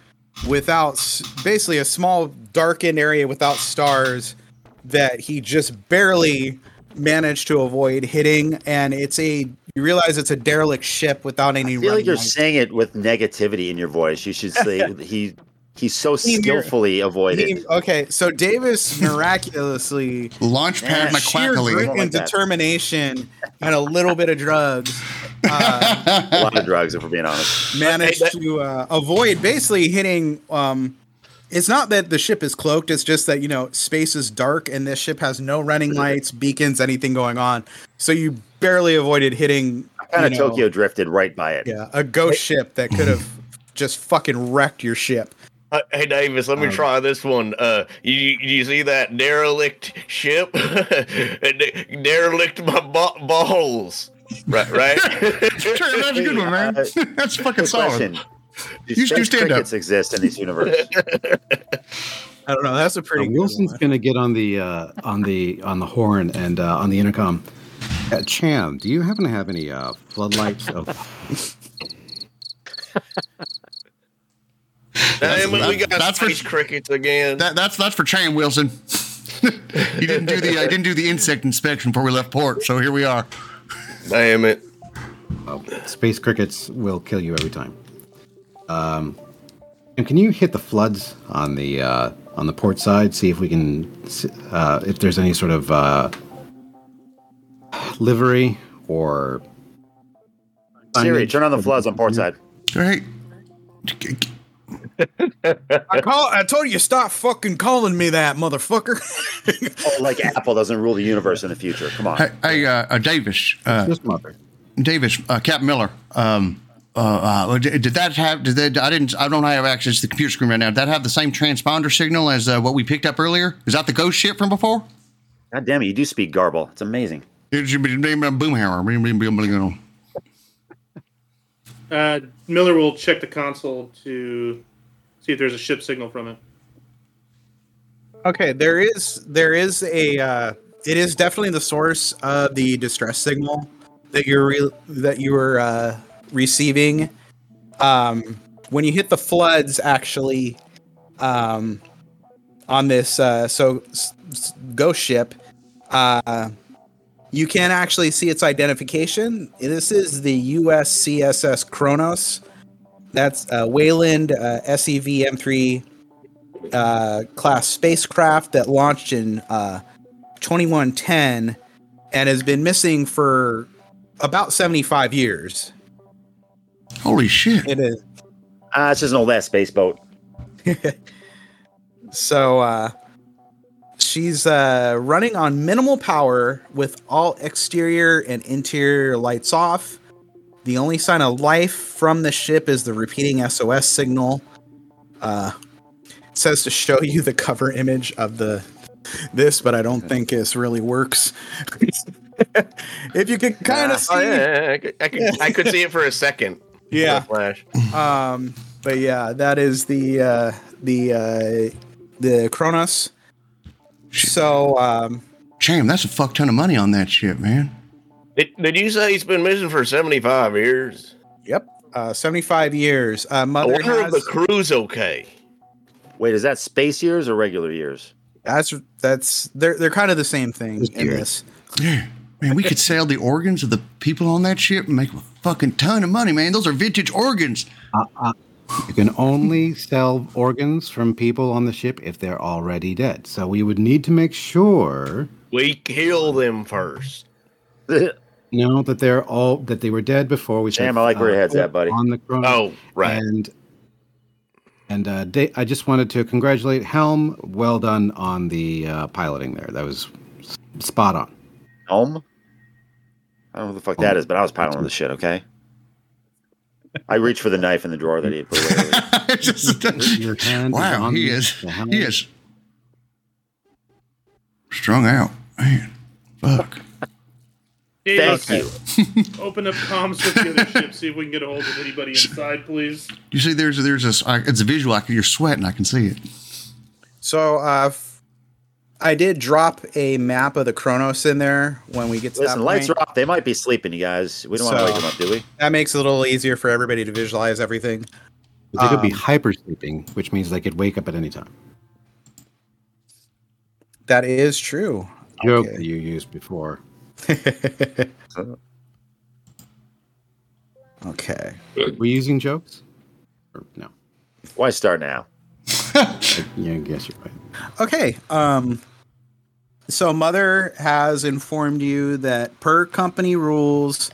without, basically a small darkened area without stars that he just barely managed to avoid hitting, and it's a you realize it's a derelict ship without any. I feel like you're lights. saying it with negativity in your voice. You should say he he so He mir- skillfully avoided. He- okay, so Davis miraculously, Launchpad Yeah, sheer McQuackly. grit Like and that. determination, and a little bit of drugs, uh, a lot of drugs, if we're being honest. managed Hey, that- to uh, avoid basically hitting. Um, it's not that the ship is cloaked; it's just that you know space is dark, and this ship has no running lights, beacons, anything going on. So you barely avoided hitting. Kind of Tokyo drifted right by it. Yeah, a ghost ship that could have just fucking wrecked your ship. Uh, hey Davis, let me Um, try this one. Uh, you you see that derelict ship? It de- derelict my ba- balls. Right, right. Trey, that's a good one, man. Uh, That's fucking Good solid. question. Do You should do space stand-up. exist in these universes? I don't know. That's a Uh, pretty. good Wilson's one. going to get on the uh, on the on the horn and uh, on the intercom. Uh, Cham, do you happen to have any uh, floodlights? Of, Damn it, we got that's for- space crickets again. That, that's that's for Chan Wilson. you didn't do the I didn't do the insect inspection before we left port, so here we are. Damn it. uh, space crickets will kill you every time. Um, and can you hit the floods on the uh, on the port side? See if we can uh, if there's any sort of uh, livery or Siri, turn on the floods on port side. Hey, I call. I told you stop fucking calling me that, motherfucker. Oh, like Apple doesn't rule the universe in the future. Come on. hey, hey uh, uh, Davis, uh, mother. Davis, uh, Cap Miller. Um, uh, uh, did did that have? Did that? I didn't. I don't have access to the computer screen right now. Did that have the same transponder signal as uh, what we picked up earlier? Is that the ghost ship from before? God damn it, you do speak garble. It's amazing. It should be boomhammer. Uh, Miller will check the console to see if there's a ship signal from it. okay, there is there is a. Uh, it is definitely the source of the distress signal that you're re- that you were uh, receiving. Um, when you hit the floods, actually, um, on this uh, so s- s- ghost ship, uh, you can actually see its identification. This is the USCSS Kronos. That's uh, Weyland uh, SEV M3 uh, class spacecraft that launched in uh, 2110 and has been missing for about 75 years. Holy shit! It is. Ah, it's just an old ass space boat. So uh, she's uh, running on minimal power with all exterior and interior lights off. The only sign of life from the ship is the repeating SOS signal. Uh, it says to show you the cover image of the this, but I don't think this really works. if you could kind of see, Oh, yeah, I could, I could, I could see it for a second. Yeah. Flash. Um, but yeah, that is the uh, the uh, the Kronos. So um, Cham, that's a fuck ton of money on that ship, man. Did, did you say he's been missing for 75 years? yep, uh, seventy five years. Uh, I mother wonder if has, the crew's okay. Wait, is that space years or regular years? that's that's they're they're kind of the same thing Just in years. this. Yeah. Man, we could sell the organs of the people on that ship and make a fucking ton of money, man. Those are vintage organs. You can only sell organs from people on the ship if they're already dead. So we would need to make sure We kill them first. know that they're all that they were dead before we. Sam, set, I like where your head's at, buddy. On the Kronos. Oh, right. And and uh, Da- I just wanted to congratulate Helm. Well done on the uh, piloting there. That was s- spot on. Helm. I don't know what the fuck that is, but I was piloting the shit, okay? I reached for the knife in the drawer that he had put away. It's just- Your hand is wow, on he is. He is strung out, man. Fuck. Dave, Thank you. open up comms with the other ship, see if we can get a hold of anybody inside, please. You see, there's there's a I- it's a visual. I can, you're sweating. I can see it. So uh, f- I did drop a map of the Kronos in there when we get to Listen, that lights point. are off. They might be sleeping, you guys. We don't want to wake them up, do we? That makes it a little easier for everybody to visualize everything. They could be Um, hyper sleeping, which means they could wake up at any time. That is true. Joke Okay. that you used before. Okay. We're using jokes? Or no? Why start now? Yeah, I guess you're right. Okay. Um so mother has informed you that per company rules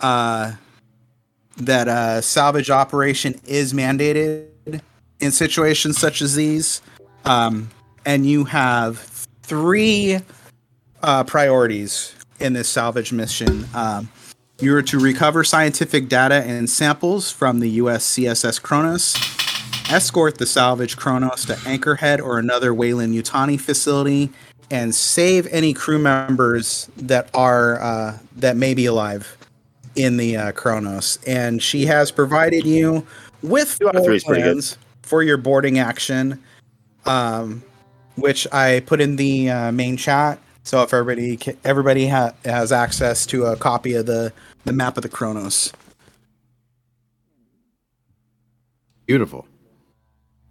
uh that a salvage operation is mandated in situations such as these. Um and you have three uh priorities in this salvage mission. Um you are to recover scientific data and samples from the US CSS Kronos escort the salvage Kronos to Anchorhead or another Weyland-Yutani facility, and save any crew members that are uh, that may be alive in the uh, Kronos, and she has provided you with Two out of floor three is pretty good. plans for your boarding action, um, which I put in the uh, main chat. So if everybody everybody ha- has access to a copy of the the map of the Kronos. Beautiful.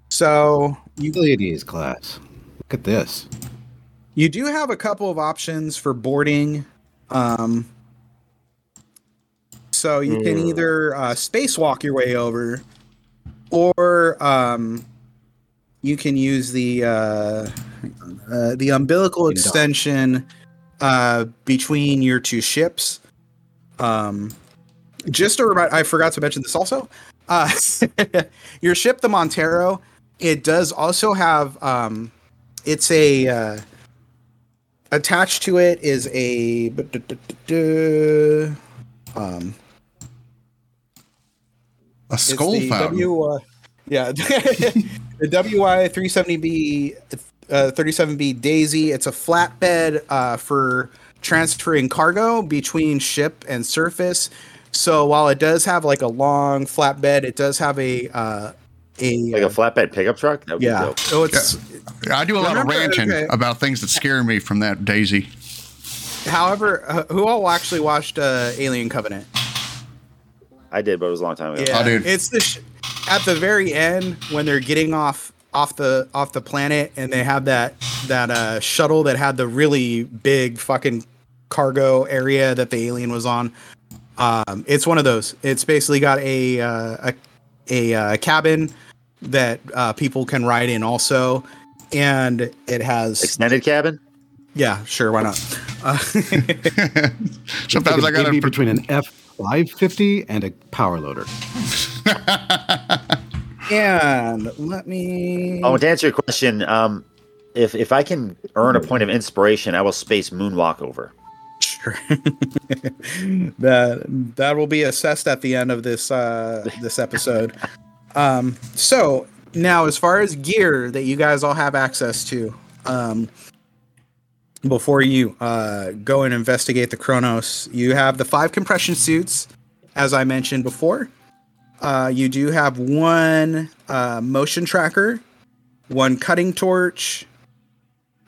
So you Pleiades class. Look at this. You do have a couple of options for boarding. Um, so you can either uh, spacewalk your way over, or um, you can use the uh, uh, the umbilical extension uh, between your two ships. Um, just to remind, I forgot to mention this also. Uh, your ship, the Montero, it does also have. Um, it's a uh, attached to it is a um A skull fountain. W, uh, yeah the WI 370B uh, 37B Daisy it's a flatbed uh, for transferring cargo between ship and surface so while it does have like a long flatbed it does have a uh, a Like a flatbed pickup truck? That would be yeah dope. so it's I do a lot of Remember- ranting okay. about things that scare me from that Daisy. however uh, who all actually watched uh, Alien Covenant I did, but it was a long time ago. Yeah, Oh, dude. it's the sh- at the very end when they're getting off off the off the planet and they have that that uh, shuttle that had the really big fucking cargo area that the alien was on. Um, it's one of those. It's basically got a uh, a, a uh, cabin that uh, people can ride in also, and it has Extended cabin? yeah, sure, why not? Uh, Sometimes I Like a gotta. baby between an F five fifty and a power loader. and let me. Oh, to answer your question, um, if if I can earn a point of inspiration, I will space moonwalk over. Sure. that that will be assessed at the end of this uh this episode. Um so now as far as gear that you guys all have access to, um before you uh go and investigate the Kronos, you have the five compression suits, as I mentioned before. Uh you do have one uh motion tracker, one cutting torch,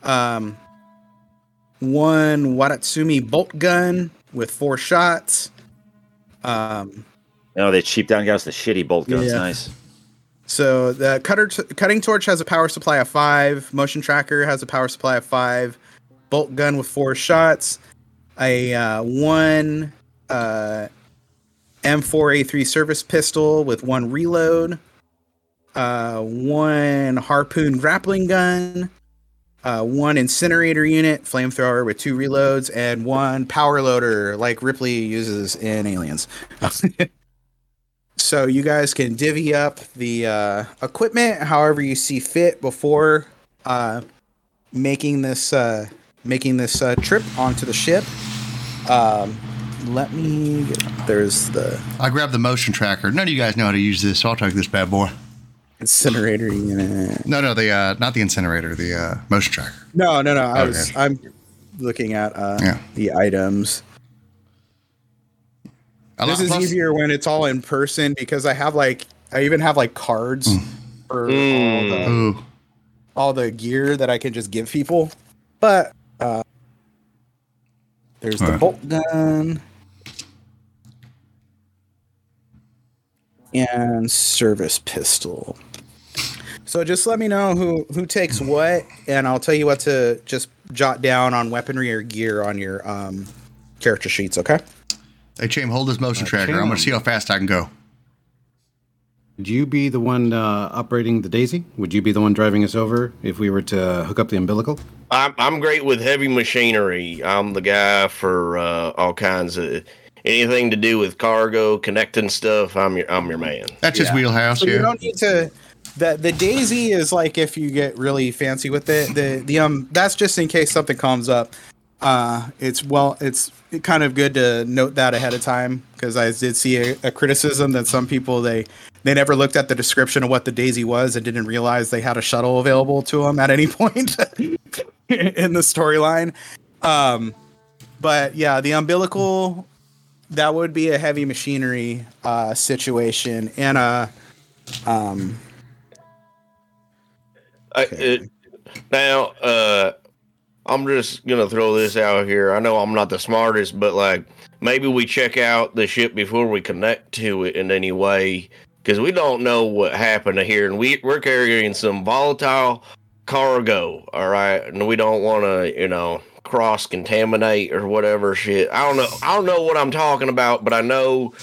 um one Watatsumi bolt gun with four shots. Um, know, they cheap down guys the shitty bolt guns. Yeah. Nice. so the cutter t- cutting torch has a power supply of five. Motion tracker has a power supply of five. Bolt gun with four shots. A uh, one uh, M4A3 service pistol with one reload. Uh, one harpoon grappling gun. uh, one incinerator unit, flamethrower with two reloads, and one power loader like Ripley uses in Aliens. so you guys can divvy up the uh, equipment however you see fit before uh, making this uh, making this uh, trip onto the ship. Um, let me. Get, there's the I grabbed the motion tracker. None of you guys know how to use this, so I'll take this bad boy. incinerator unit. No, no, the uh, not the incinerator, the uh, motion tracker. No, no, no. I Okay. was. I'm looking at uh, Yeah. the items. A this is plus- easier when it's all in person because I have like I even have like cards for all, the, Ooh, all the gear that I can just give people. But uh there's the Alright. bolt gun and service pistol. So just let me know who who takes what and I'll tell you what to just jot down on weaponry or gear on your um character sheets, okay? hey, Cham, hold this motion tracker. I'm gonna see how fast I can go. Would you be the one uh, operating the Daisy? Would you be the one driving us over if we were to hook up the umbilical? I'm I'm great with heavy machinery. I'm the guy for uh, all kinds of anything to do with cargo, connecting stuff. I'm your I'm your man. That's his wheelhouse. So you don't need to. The the daisy is like if you get really fancy with it. The the um that's just in case something comes up. Uh, it's well, it's kind of good to note that ahead of time because I did see a, a criticism that some people they they never looked at the description of what the daisy was and didn't realize they had a shuttle available to them at any point in the storyline. Um, but yeah, the umbilical that would be a heavy machinery uh, situation and a um, I, it, now, uh, I'm just gonna throw this out here. I know I'm not the smartest, but like maybe we check out the ship before we connect to it in any way, because we don't know what happened here, and we we're carrying some volatile cargo. All right, and we don't want to, you know, cross contaminate or whatever shit. I don't know. I don't know what I'm talking about, but I know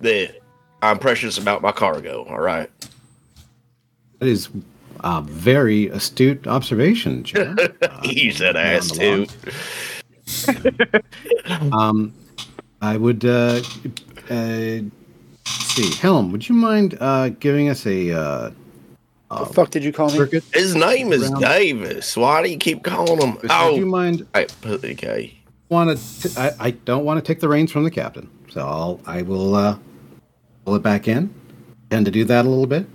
that I'm precious about my cargo. All right. That is a very astute observation, Joe. He's that down ass too. Um, I would uh, uh, see, Helm. Would you mind uh, giving us a uh, the fuck did you call me? His name is Round- Davis. Why do you keep calling him? Oh, Would you mind? right, okay. Want to? I, I don't want to take the reins from the captain, so I'll I will uh, pull it back in. Tend to do that a little bit,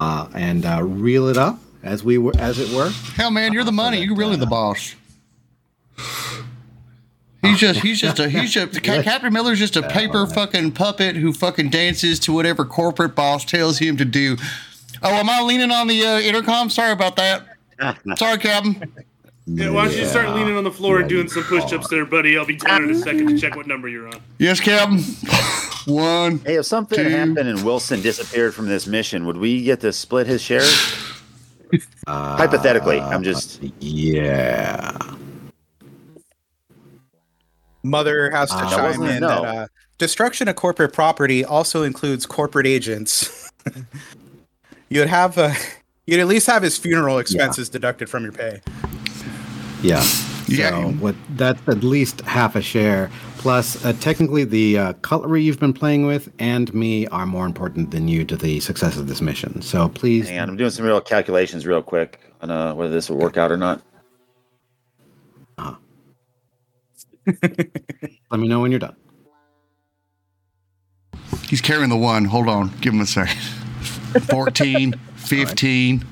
uh, and uh, reel it up as we were as it were. Hell, man, you're the money. You're really the boss. He's just, he's just a, he's just, Ca- Captain Miller's just a paper fucking puppet who fucking dances to whatever corporate boss tells him to do. Oh, am I leaning on the uh, intercom? Sorry about that. Sorry, Captain. Yeah, why don't you start leaning on the floor and doing some push-ups there, buddy? I'll be down in a second to check what number you're on. Yes, Captain. One. Hey, if something Two. happened and Wilson disappeared from this mission, would we get to split his share? Uh, Hypothetically, I'm just. Yeah. Mother has to Uh, chime in no. that uh, destruction of corporate property also includes corporate agents. you'd have uh, you'd at least have his funeral expenses deducted from your pay. Yeah. Yeah. What that's at least half a share. Plus, uh, technically, the uh, cutlery you've been playing with and me are more important than you to the success of this mission. So please, And I'm doing some real calculations real quick on uh, whether this will work out or not. Uh. let me know when you're done. He's carrying the one. Hold on. Give him a second. 14, 15.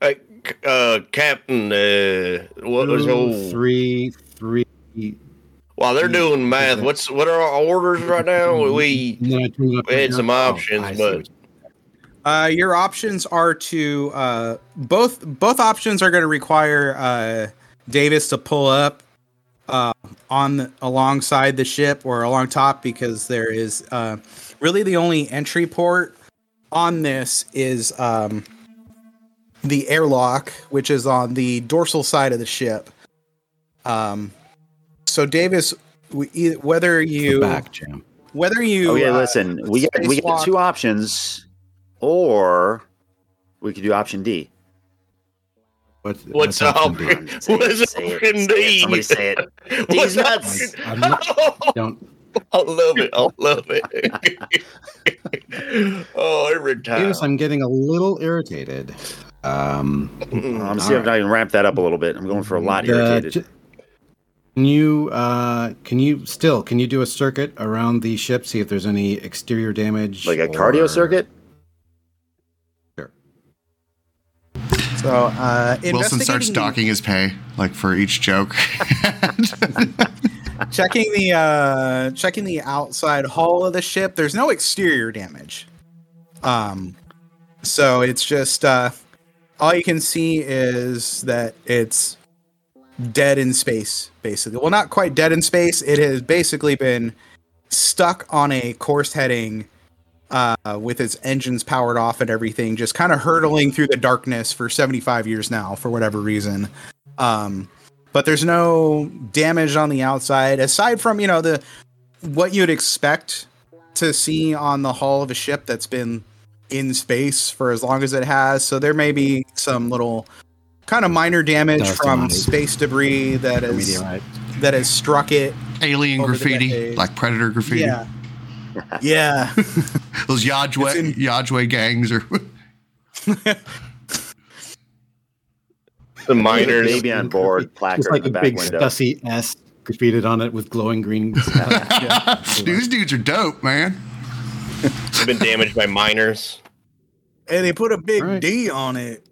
Hey, uh, Captain, uh, what was old? three, three. While they're doing math, what's what are our orders right now? We and then I turned it up we had some now. Oh, options, but Uh, your options are to uh, both both options are going to require uh, Davis to pull up uh, on the, alongside the ship or along top because there is uh, really the only entry port on this is um, the airlock, which is on the dorsal side of the ship. Um, so Davis, we, whether the you back jam. whether you Oh yeah, uh, listen, we get we get spacewalk- two options, or we could do option D. What's, what's option up? B? Say What's say it, option say it, D? Somebody say it. What's D's nuts. option- I'm not- Don't I love it. I love it. oh, every time. Davis, I'm getting a little irritated. Um, I'm seeing if I can ramp that up a little bit. I'm going for a lot the- irritated. j- Can you uh, can you still can you do a circuit around the ship see if there's any exterior damage Like a or- cardio circuit? Sure. so uh, Wilson starts investigating- docking his pay, like for each joke. checking the uh checking the outside hull of the ship there's no exterior damage. Um so it's just uh all you can see is that it's dead in space basically. Well not quite dead in space. It has basically been stuck on a course heading uh with its engines powered off and everything just kind of hurtling through the darkness for 75 years now for whatever reason. Um but there's no damage on the outside aside from you know the what you'd expect to see on the hull of a ship that's been in space for as long as it has so there may be some little kind of minor damage Dust from on it. space debris that is meteorite. that has struck it Alien graffiti, like Predator graffiti. yeah yeah Those Yajwe, It's in- Yajwe gangs are. the miners. Baby on board, placard Just like in the a back big window. Stussy S graffitied on it with glowing green. These dudes are dope, man. They've been damaged by miners. and they put a big Right. D on it.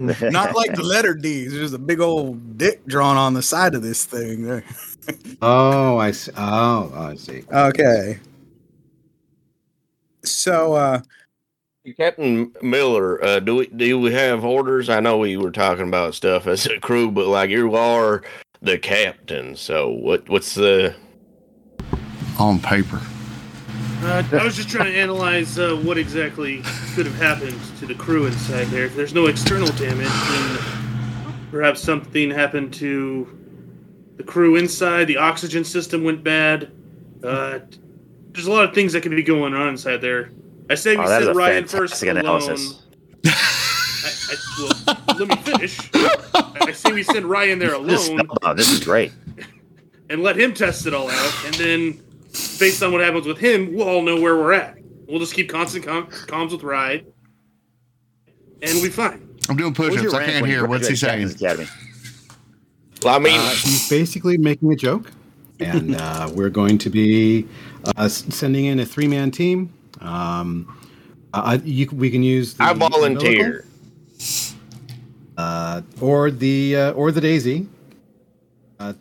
Not like the letter D. It's just a big old dick drawn on the side of this thing. There. Oh, I see. Oh, I see. Okay. So, uh, Captain Miller, uh, do we do we have orders? I know we were talking about stuff as a crew, but like you are the captain, so what what's the On paper. Uh, I was just trying to analyze uh, what exactly could have happened to the crew inside there. If there's no external damage, then perhaps something happened to the crew inside. The oxygen system went bad. Uh, there's a lot of things that could be going on inside there. I say we Oh, send Ryan first fantastic alone. I, I, well, let me finish. I say we send Ryan there This, alone oh, this is great. and let him test it all out, and then based on what happens with him, we'll all know where we're at. We'll just keep constant com- comms with Ryan, and we'll be fine. I'm doing What push-ups. I can't hear. What's he graduated saying? Captain's Academy? Well, I mean, Uh, he's basically making a joke, and uh, we're going to be uh, sending in a three-man team. Um, uh, you, we can use. The I volunteer. uh, or the uh, or the daisy. Uh,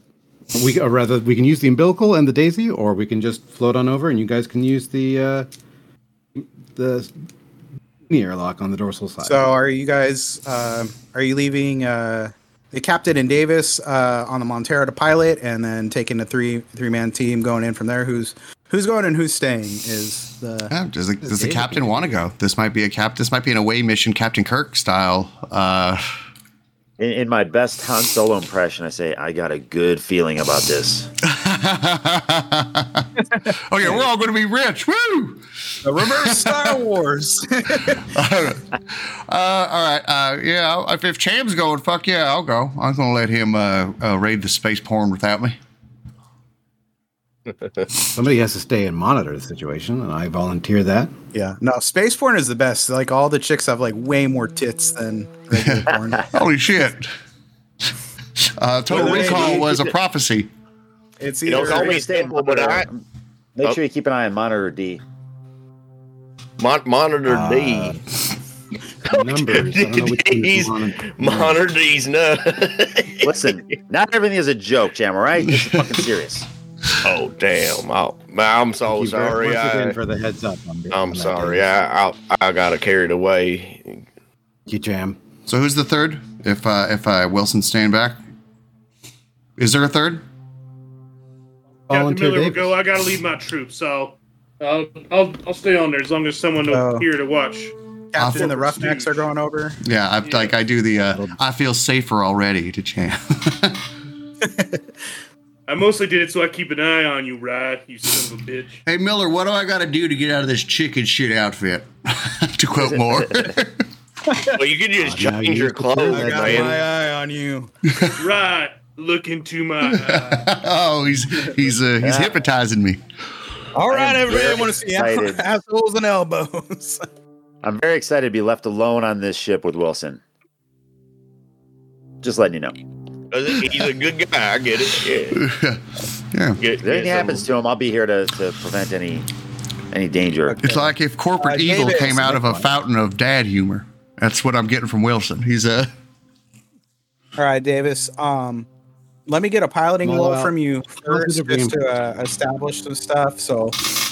we or rather we can use the umbilical and the daisy, or we can just float on over, and you guys can use the uh, the the airlock on the dorsal side. so are you guys, uh, are you leaving, uh, the captain and Davis, uh, on the Montero to pilot and then taking a three, three man team going in from there? Who's, who's going and who's staying is the, Yeah, does the, does the captain want to go? This might be a cap. This might be an away mission, Captain Kirk style. Uh, In, in my best Han Solo impression, I say I got a good feeling about this. oh yeah, we're all going to be rich. Woo! the reverse Star Wars. uh, all right. Uh, yeah, if, if Cham's going, fuck yeah, I'll go. I'm going to let him uh, uh, raid the space porn without me. Somebody has to stay and monitor the situation, and I volunteer that. yeah. No, space porn is the best. Like all the chicks have like way more tits than regular porn. Holy shit. Uh, Total Wait, wait, Recall you- was a prophecy. It's You don't either call Stay in simple, but I. Make Oh. sure you keep an eye on monitor D. mon- monitor Uh, D. Numbers. I don't know which one is D's, monitor. monitor D's no. Listen, not everything is a joke, Jam. All right, this is fucking serious. oh damn! Oh, I'm so Thank sorry. Once again I, for the heads up. on the- I'm sorry. I, I I got carried away. Thank you, Jam. So who's the third? If uh, if uh, Wilson's staying back, is there a third? Captain Miller will go. I gotta leave my troop, so I'll I'll, I'll stay on there as long as someone Oh. here to watch. captain and the Roughnecks are going over. Yeah, I, like I do the. Uh, I feel safer already to Cham. I mostly did it so I keep an eye on you, Rye. You son of a bitch. hey Miller, what do I got to do to get out of this chicken shit outfit? to quote more. Well, you can just now change you your have to prove clothes, I got man. my eye on you. Rye, look into my eye. oh, he's he's uh, he's Yeah. hypnotizing me. All right, everybody, I want to see assholes and elbows. I'm very excited to be left alone on this ship with Wilson. Just letting you know. If He's a good guy. I get it. Yeah. yeah. Get, anything happens to him, I'll be here to, to prevent any any danger. It's like if corporate Uh, evil Davis, came out of a one. fountain of dad humor. That's what I'm getting from Wilson. He's uh, a All right, Davis. Um, let me get a piloting Well, roll from you first, positive just to uh, establish some stuff. So,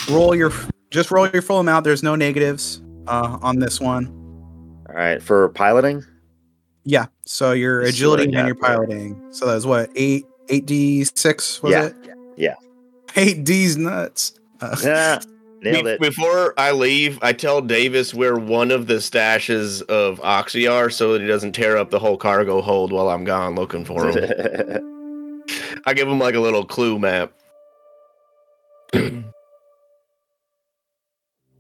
roll your just roll your full amount. There's no negatives uh, on this one. All right, for piloting, Yeah. So your Let's see what I agility and your piloting. So that's what eight eight d six was Yeah, it? yeah. Eight D's nuts. Uh, yeah, nailed it. Before I leave, I tell Davis where one of the stashes of Oxy are so that he doesn't tear up the whole cargo hold while I'm gone looking for him. I give him like a little clue map. all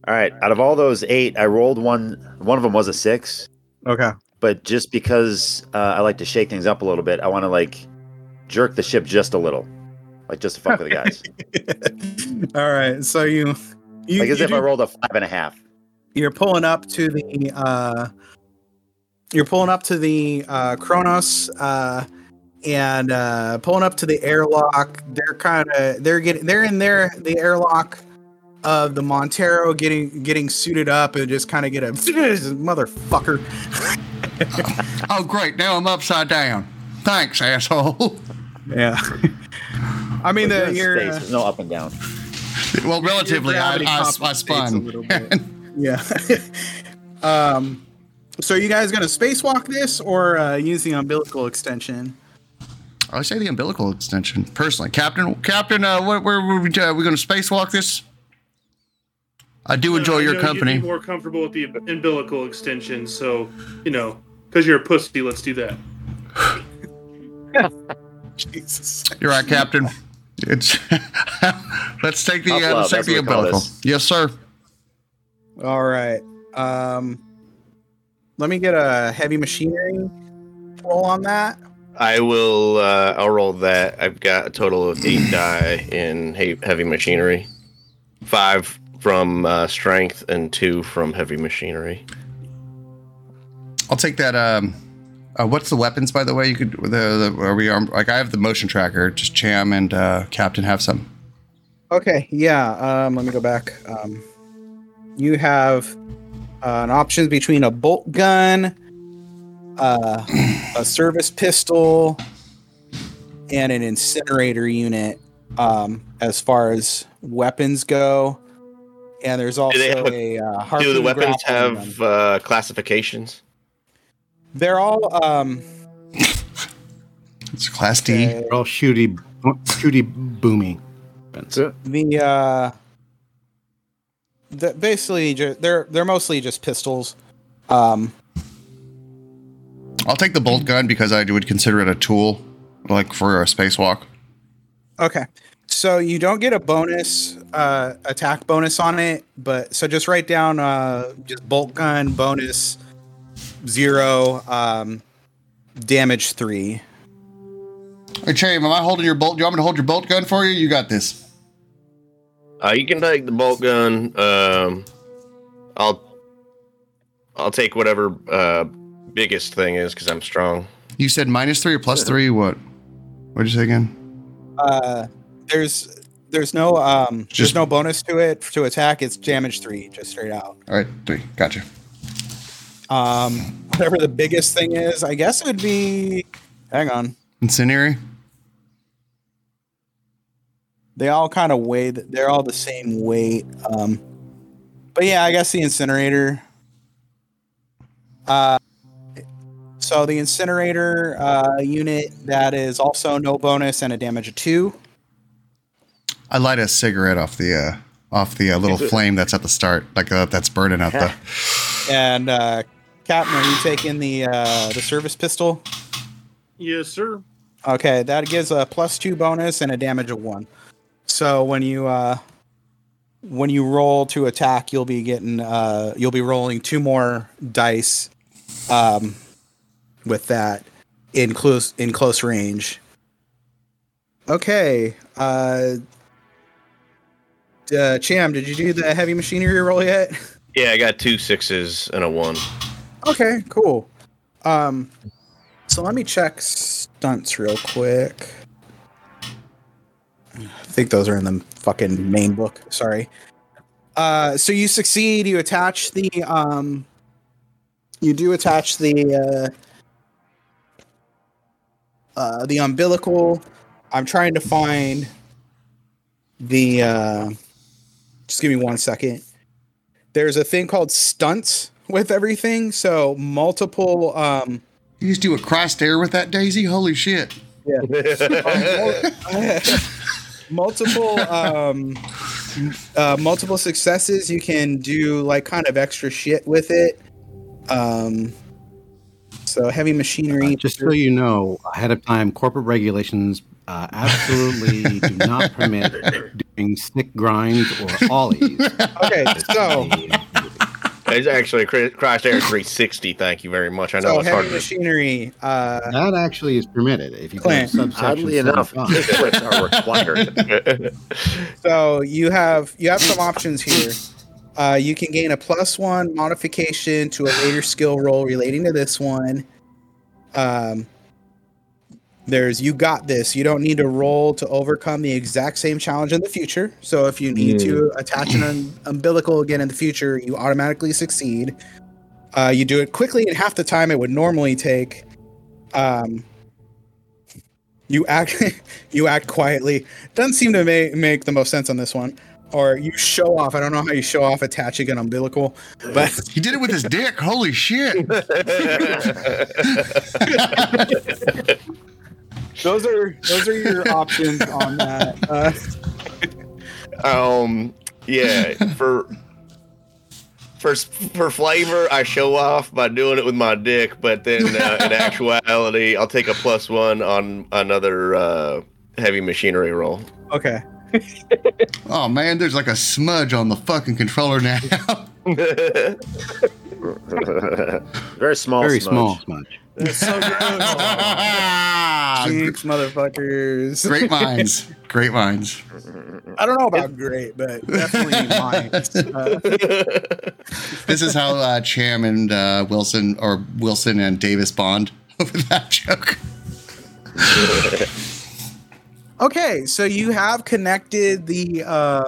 right, out of all those eight, I rolled one. One of them was a six, okay. But just because uh, I like to shake things up a little bit, I want to like jerk the ship just a little, like just to fuck with the guys. All right. So you you, like as you if I rolled a five and a half. you're pulling up to the uh you're pulling up to the uh Kronos uh and uh pulling up to the airlock. They're kind of they're getting they're in there the airlock of the Montero getting getting suited up and just kind of get a motherfucker. Oh, great. Now I'm upside down. Thanks, asshole. Yeah. I mean, We're the in your space, uh, there's no up and down. well, relatively, I, gravity I, I compensates a spun. little bit. yeah. um, so are you guys gonna spacewalk this or uh, use the umbilical extension? I say the umbilical extension, personally. Captain, Captain, uh, where, where, where we, uh, we going to spacewalk this? I do enjoy Uh, I your know company. You'd be more comfortable with the umbilical extension, so you know, because you're a pussy, let's do that. Jesus. You're right, Captain. It's let's take the uh, let's take the what we call umbilical. Yes, sir. All right. Um, let me get a heavy machinery roll on that. I will. Uh, I'll roll that. I've got a total of eight die in heavy machinery, five from uh, strength and two from heavy machinery. I'll take that. Um, uh, what's the weapons, by the way? You could the, the are we armed? Like I have the motion tracker. Just Cham and uh, Captain have some. Okay, yeah. Um, let me go back. Um, you have uh, an option between a bolt gun, uh, a service pistol, and an incinerator unit. Um, as far as weapons go, and there's also they have a, uh, Do the weapons have uh, classifications? They're all um. It's class D. okay, They're all shooty, shooty, boomy. the uh the, basically ju- they're they're mostly just pistols um I'll take the bolt gun because I would consider it a tool, like for a spacewalk. okay so you don't get a bonus uh attack bonus on it but so just write down uh just bolt gun bonus zero um damage three Hey, Cham, am I holding your bolt? Do you want me to hold your bolt gun for you? You got this. Uh, you can take the bolt gun. Um, I'll I'll take whatever uh, biggest thing is because I'm strong. You said minus three or plus three? What? What did you say again? uh there's there's no um there's no bonus to it to attack it's damage three just straight out All right, three. Gotcha. Um, whatever the biggest thing is, I guess it would be. Hang on, Incendiary. they all kind of weigh. th- They're all the same weight. Um, but yeah, I guess the incinerator. Uh, so the incinerator uh, unit that is also no bonus and a damage of two. I light a cigarette off the uh, off the uh, little flame that's at the start, like uh, that's burning up the. And uh, Captain, are you taking the uh, the service pistol? Yes, sir. Okay, that gives a plus two bonus and a damage of one. So when you uh, when you roll to attack, you'll be getting uh, you'll be rolling two more dice um, with that in close in close range. Okay, uh, uh, Cham, did you do the heavy machinery roll yet? Yeah, I got two sixes and a one. Okay, cool. Um, so let me check stunts real quick. I think those are in the fucking main book. Sorry. Uh, so you succeed. You attach the um, you do attach the uh, uh, the umbilical. I'm trying to find the. Uh, just give me one second there's a thing called stunts with everything. So multiple um You just do a cross stare with that Daisy? Holy shit! Yeah. multiple um uh, multiple successes you can do like kind of extra shit with it um so heavy machinery Uh, just so you know, ahead of time, corporate regulations uh, absolutely do not permit doing stick grinds or ollies. okay so It's actually a cri- Crash Air 360. Thank you very much. I know so it's hard heavy to. machinery uh That actually is permitted if you Clint, can subsection Oddly enough, 75. kick flips are required. So you have you have some options here. Uh, you can gain a plus one modification to a later skill roll relating to this one. Um, there's you got this. You don't need to roll to overcome the exact same challenge in the future. So if you need to attach an um, umbilical again in the future, you automatically succeed. Uh, you do it quickly in half the time it would normally take. Um, you act you act quietly. Doesn't seem to make make the most sense on this one. Or you show off. I don't know how you show off attaching an umbilical, but He did it with his dick. Holy shit. those are those are your options on that. Uh, Um, yeah, for for for flavor, I show off by doing it with my dick, but then uh, in actuality, I'll take a plus one on another uh, heavy machinery roll. okay. Oh man, there's like a smudge on the fucking controller now. Very small. Very smudge. small smudge. That's so good. Jinx, motherfuckers. Great minds. Great minds. I don't know about great, but definitely mine. Uh, This is how uh, Cham and uh, Wilson or Wilson and Davis bond over that joke. okay, so you have connected the uh,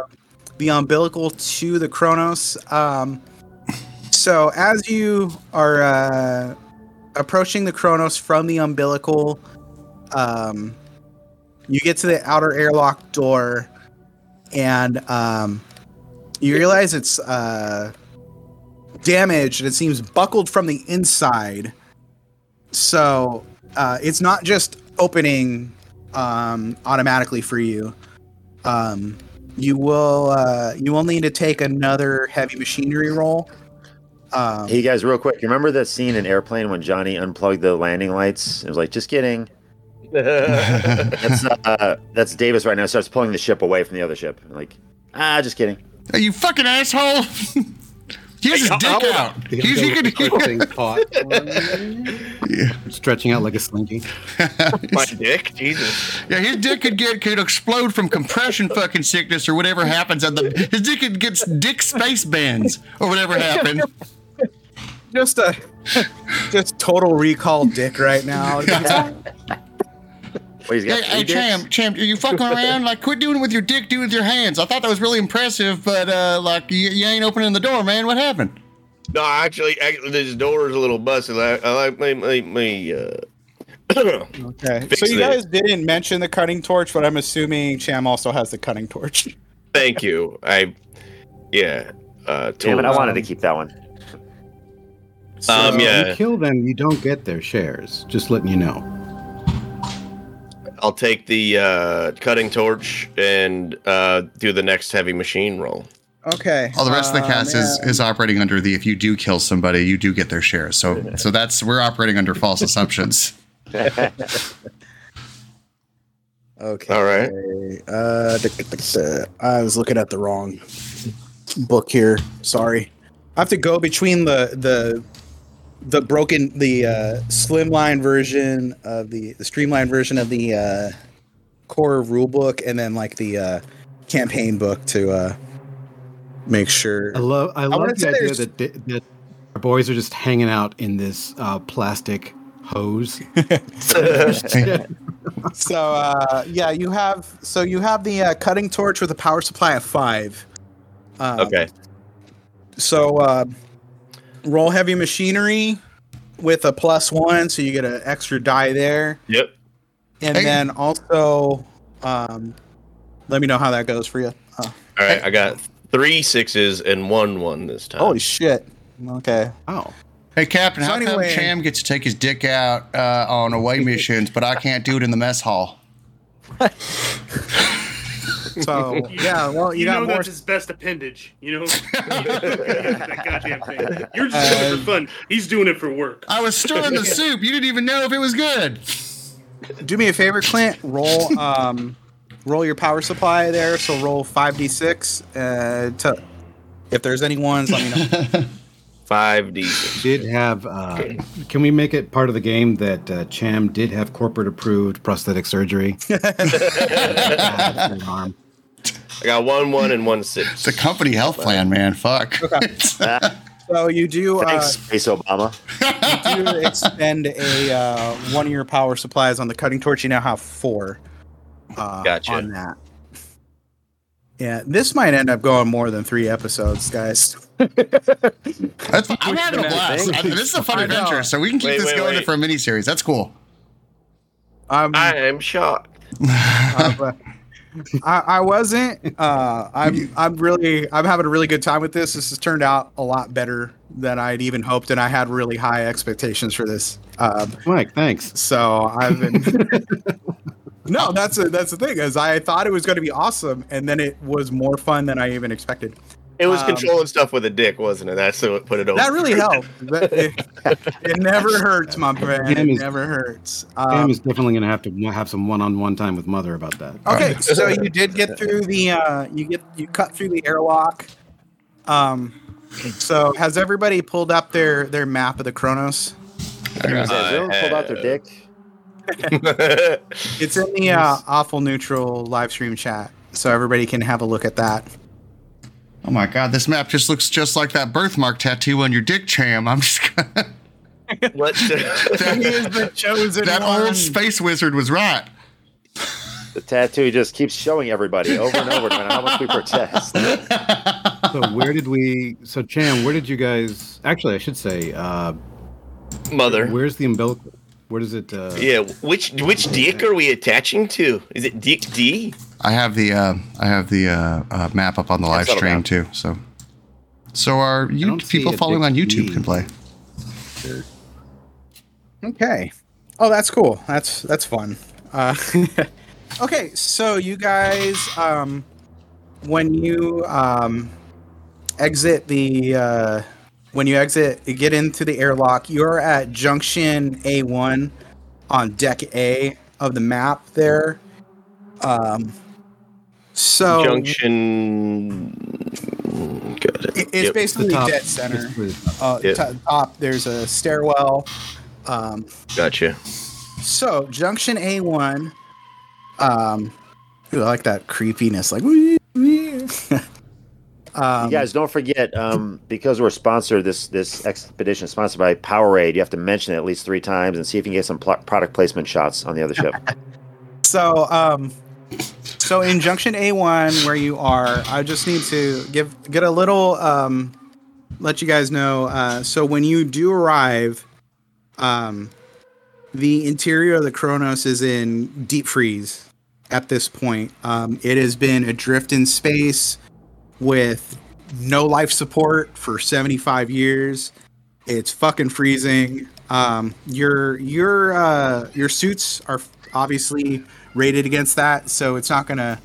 the umbilical to the Kronos. Um, so as you are uh, approaching the Kronos from the umbilical, um, you get to the outer airlock door, and um, you realize it's uh, damaged it seems buckled from the inside. So uh, it's not just opening um, automatically for you. Um, you will uh, you will need to take another heavy machinery roll. Um, Hey guys, real quick, you remember that scene in Airplane when Johnny unplugged the landing lights? It was like, just kidding. That's uh, that's Davis right now. Starts pulling the ship away from the other ship. Like, ah, just kidding. Are you fucking asshole? he has his dick out. The He's, he could, umbilical caught. yeah. Stretching out like a slinky. my dick, Jesus. yeah, his dick could get could explode from compression fucking sickness or whatever happens. At the his dick could get dick space bands or whatever happened. Just a just total recall dick right now. Wait, he's got Hey, three hey dicks? Cham, Cham, are you fucking around? Like, quit doing it with your dick, do it with your hands. I thought that was really impressive, but uh, like, you, you ain't opening the door, man. What happened? No, actually, actually, this door is a little busted. I, I like me, me, me uh, okay, Fix so you it. guys didn't mention the cutting torch, but I'm assuming Cham also has the cutting torch. Thank you. I, yeah. Uh, Damn it, I wanted to keep that one. Um, If yeah. you kill them, you don't get their shares. Just letting you know. I'll take the uh, cutting torch and uh, do the next heavy machine roll. Okay. All the rest of the uh, cast is, man. is operating under the if you do kill somebody, you do get their shares. So so that's we're operating under false assumptions. Okay. All right. Uh. I was looking at the wrong book here. Sorry. I have to go between the the the broken the uh, slimline version of the, the streamlined version of the uh, core rule book and then like the uh, campaign book to uh, make sure. I love. I love wanna the idea there's- that, di- that our boys are just hanging out in this uh, plastic hose. So uh, yeah, you have so you have the uh, cutting torch with a power supply of five. Um, Okay. So uh, roll heavy machinery with a plus one, so you get an extra die there, Yep. and Hey. then also um, let me know how that goes for you. Uh, All right. I got three sixes and one one this time. holy shit! Okay, oh, Hey Captain, So how anyway- come Cham gets to take his dick out uh, on away missions, but I can't do it in the mess hall? so yeah, well you, You, got know more. that's his best appendage. You know, that goddamn thing. You're just doing it for fun. He's doing it for work. I was stirring the soup. You didn't even know if it was good. Do me a favor, Clint. Roll um, roll your power supply there. So roll five d six. Uh, to if there's any ones, let me know. Five D six. did have. Uh, can we make it part of the game that uh, Cham did have corporate approved prosthetic surgery? An arm. I got one one and one six. It's a company health plan, man. Fuck. So you do. Uh, Thanks, Space Obama. you do expend a uh, one of your power supplies on the cutting torch. You now have four. Uh, Gotcha. On that. Yeah, this might end up going more than three episodes, guys. That's. I'm having a blast. thing. I- this is a fun adventure, so we can keep Wait, this wait, going wait. for a mini series. That's cool. Um, I am shocked. uh, but I, I wasn't. Uh, I'm. I'm really. I'm having a really good time with this. This has turned out a lot better than I'd even hoped, and I had really high expectations for this. Um, Mike, thanks. so I've been. no, that's a, that's the thing is I thought it was going to be awesome, and then it was more fun than I even expected. It was Um, controlling stuff with a dick, wasn't it? That's what put it over. That really helped. It, it never hurts, my friend. It Cam never hurts. Sam Um, is definitely going to have to have some one-on-one time with Mother about that. Okay, so you did get through the uh you get you cut through the airlock. Um so has everybody pulled up their their map of the Kronos? Has everyone pulled out their dick? It's in the uh, awful neutral live stream chat, so everybody can have a look at that. Oh my god, this map just looks just like that birthmark tattoo on your dick, Cham. I'm just what? He is that, the chosen that one. old space wizard was right. The tattoo just keeps showing everybody over and over no matter how much we protest. So where did we? So Cham, where did you guys? Actually, I should say, uh, Mother. where's the umbilical? Where does it? Uh, Yeah, which which dick are we attaching to? Is it Dick D? I have the uh, I have the uh, uh, map up on the live stream down. too. So, so our you, people following on YouTube D. can play. Okay. Oh, that's cool. That's that's fun. Uh, okay, so you guys, um, when you um, exit the uh, when you exit, get into the airlock. You're at Junction A1 on Deck A of the map there. Um, so Junction. Got it. it- it's Yep. basically the top. dead center. Just where the- Uh, Yep. to- top, there's a stairwell. Um, Gotcha. So junction A one, um, ooh, I like that creepiness, like. wee, wee. um, You guys, don't forget, um, because we're sponsored, this this expedition is sponsored by Powerade. You have to mention it at least three times and see if you can get some pl- product placement shots on the other ship. So, um, so in junction A one, where you are, I just need to give get a little, um, let you guys know. Uh, so when you do arrive, um, the interior of the Kronos is in deep freeze at this point. Um, it has been adrift in space with no life support for 75 years. It's fucking freezing. Um, your your uh, your suits are obviously rated against that, so it's not gonna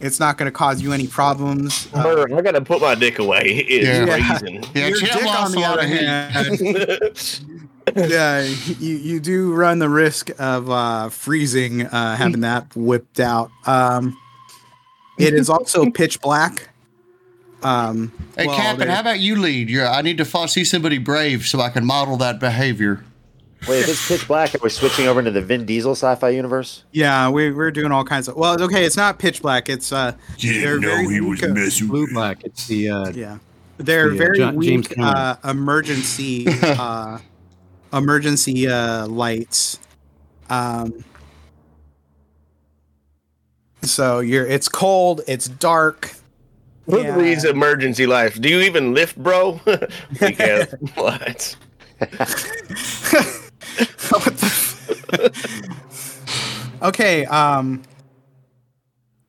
it's not gonna cause you any problems. Uh, Murder, I gotta put my dick away. It's Yeah. freezing. Yeah, your Cham dick, on the other hand, yeah, you you do run the risk of uh, freezing, uh, having that whipped out. Um, it is also pitch black. Um, Hey, well, Captain, how about you lead? Yeah, I need to fo- see somebody brave so I can model that behavior. Wait, if it's pitch black, are we switching over into the Vin Diesel sci-fi universe? Yeah, we, we're doing all kinds of. Well, okay, it's not pitch black. It's uh, they're Didn't know very he was weak, uh, messing blue black. It's the uh, Yeah, they're The, uh, very Jo- James weak uh, emergency uh, emergency uh, lights. Um, so you're. It's cold. It's dark. Who Yeah. needs emergency life? Do you even lift, bro? we can't. What? What the okay. Um.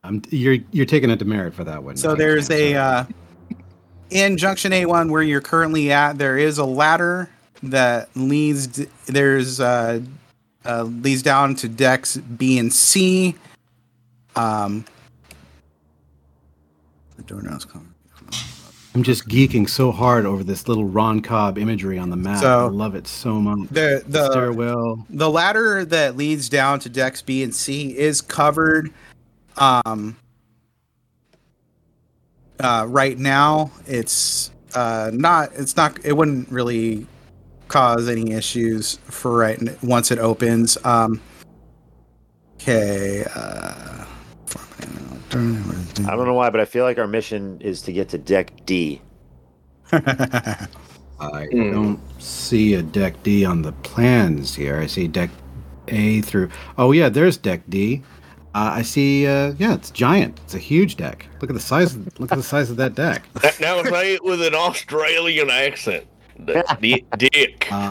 I'm, you're you're taking a demerit for that one. So there's a uh, in Junction A1 where you're currently at. There is a ladder that leads. d- There's uh, uh, leads down to decks B and C. Um, the doorknob's coming. I'm just geeking so hard over this little Ron Cobb imagery on the map. So- I love it so much. The The stairwell. the ladder that leads down to decks B and C is covered. Um, uh, right now, it's uh, not. It's not. It wouldn't really cause any issues for right n- once it opens. Um, okay. Uh, I don't know why, but I feel like our mission is to get to deck D. I Hmm. don't see a deck D on the plans here. I see deck A through. Oh yeah, there's deck D. Uh, I see. Uh, yeah, it's giant. It's a huge deck. Look at the size. Look at the size of that deck. That- Now say it with an Australian accent. That's di- dick. Uh,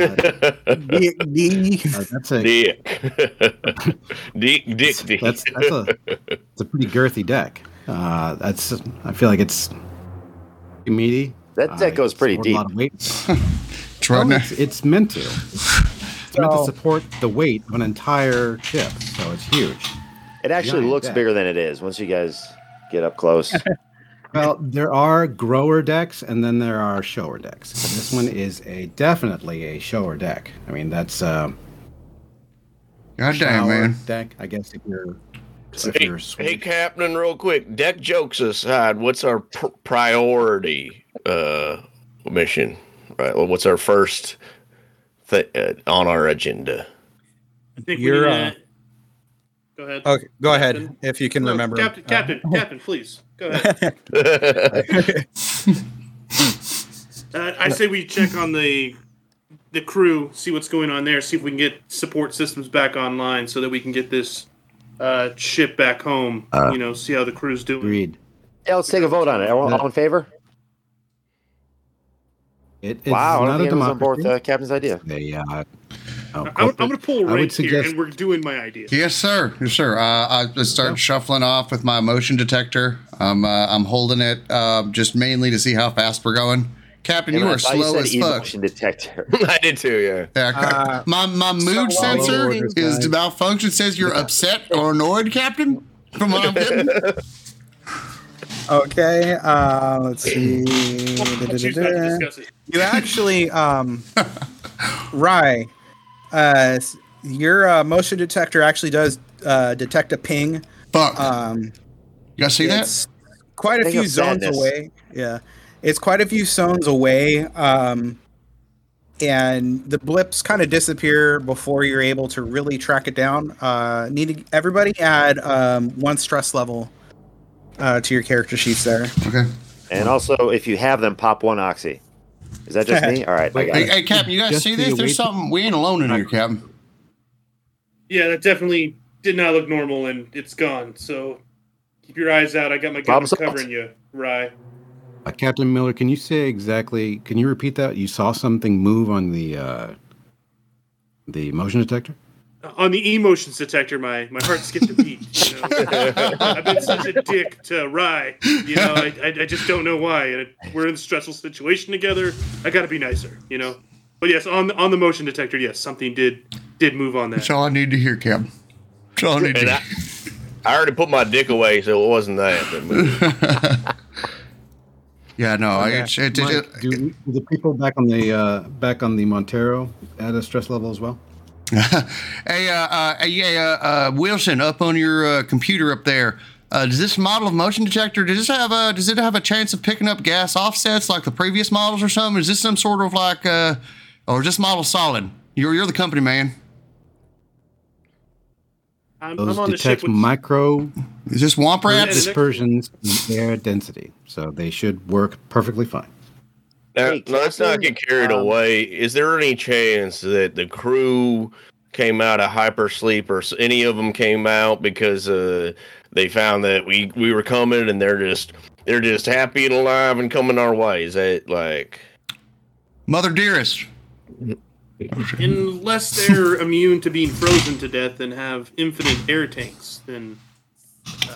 D, D. Uh, that's a dick. dick, dick, dick. that's that's a it's a pretty girthy deck. Uh, that's I feel like it's meaty. That deck Uh, goes pretty support a deep. lot of weight. It's Well, it's, it's meant to. It's meant to support the weight of an entire ship, so it's huge. It actually Giant looks deck. bigger than it is once you guys get up close. Well, there are grower decks, and then there are shower decks. This one is a definitely a shower deck. I mean, that's um, God damn, shower man. deck. I guess if you're if Hey, you're hey, Captain, real quick. Deck jokes aside, what's our pr- priority uh, mission? Right. Well, what's our first th- uh, on our agenda? I think You're, we uh, to- Go ahead. Okay, go ahead if you can No, remember. Captain, Uh, Captain, Captain, please go ahead. Uh, I say we check on the the crew, see what's going on there, see if we can get support systems back online, so that we can get this uh, ship back home. Uh, you know, see how the crew's doing. Agreed. yeah, let's take a vote on it. All, all in favor? It, it's wow, I not a think I was on board democracy. with uh, Captain's idea. They, uh, oh, I- I'm, I'm going to pull a I would rank here, and we're doing my idea. Yes, sir. Yes, sir. Uh, I just start shuffling off with my motion detector. I'm uh, I'm holding it uh, just mainly to see how fast we're going. Captain, you I are thought slow said as fuck. emotion detector. I did too, yeah. Yeah, Uh, my my mood so- sensor is guys. malfunction. Says you're upset or annoyed, Captain. From what I'm getting. Okay, uh, let's see. Choose not to discuss it. You actually, um, Rye, uh, your uh, motion detector actually does uh, detect a ping. Fuck. Um, you guys see that? it's quite a few zones sadness. away. Yeah, it's quite a few zones away. Um, and the blips kind of disappear before you're able to really track it down. Uh, need to, everybody add um, one stress level uh, to your character sheets there. Okay. and also, if you have them, pop one oxy. Is that just me? All right, I Wait, got Hey, it. hey, Captain, you guys Just see this? There's something. We ain't alone in here, Captain. Yeah, that definitely did not look normal, and it's gone. So keep your eyes out. I got my gun covering you, Rye. Uh, Captain Miller, can you say exactly? Can you repeat that? You saw something move on the uh, the motion detector. On the emotions detector, my, my heart skipped a beat. You know? I've been such a dick to Rye. You know, I, I, I just don't know why. And it, we're in a stressful situation together. I got to be nicer. You know. But yes, on the, on the motion detector, yes, something did did move on that. That's all I need to hear, Captain. That's all I need to I, hear. I already put my dick away, so it wasn't that. that moved. Yeah, no, I it's, it's, Mike, it's, do, do the people back on the uh, back on the Montero add a stress level as well? hey, uh, uh, hey, uh, uh, Wilson, up on your uh, computer up there. Uh, does this model of motion detector does this have a does it have a chance of picking up gas offsets like the previous models or something? Is this some sort of like uh, or is this model solid? You're you're the company man. I'm, Those I'm on detect with micro Is this Womp Rats? dispersions in air density, so they should work perfectly fine. Now, Hey, let's not get carried um, away. Is there any chance that the crew came out of hypersleep, or any of them came out because uh, they found that we we were coming, and they're just they're just happy and alive and coming our way? Is that like? Mother dearest. unless they're immune to being frozen to death and have infinite air tanks, then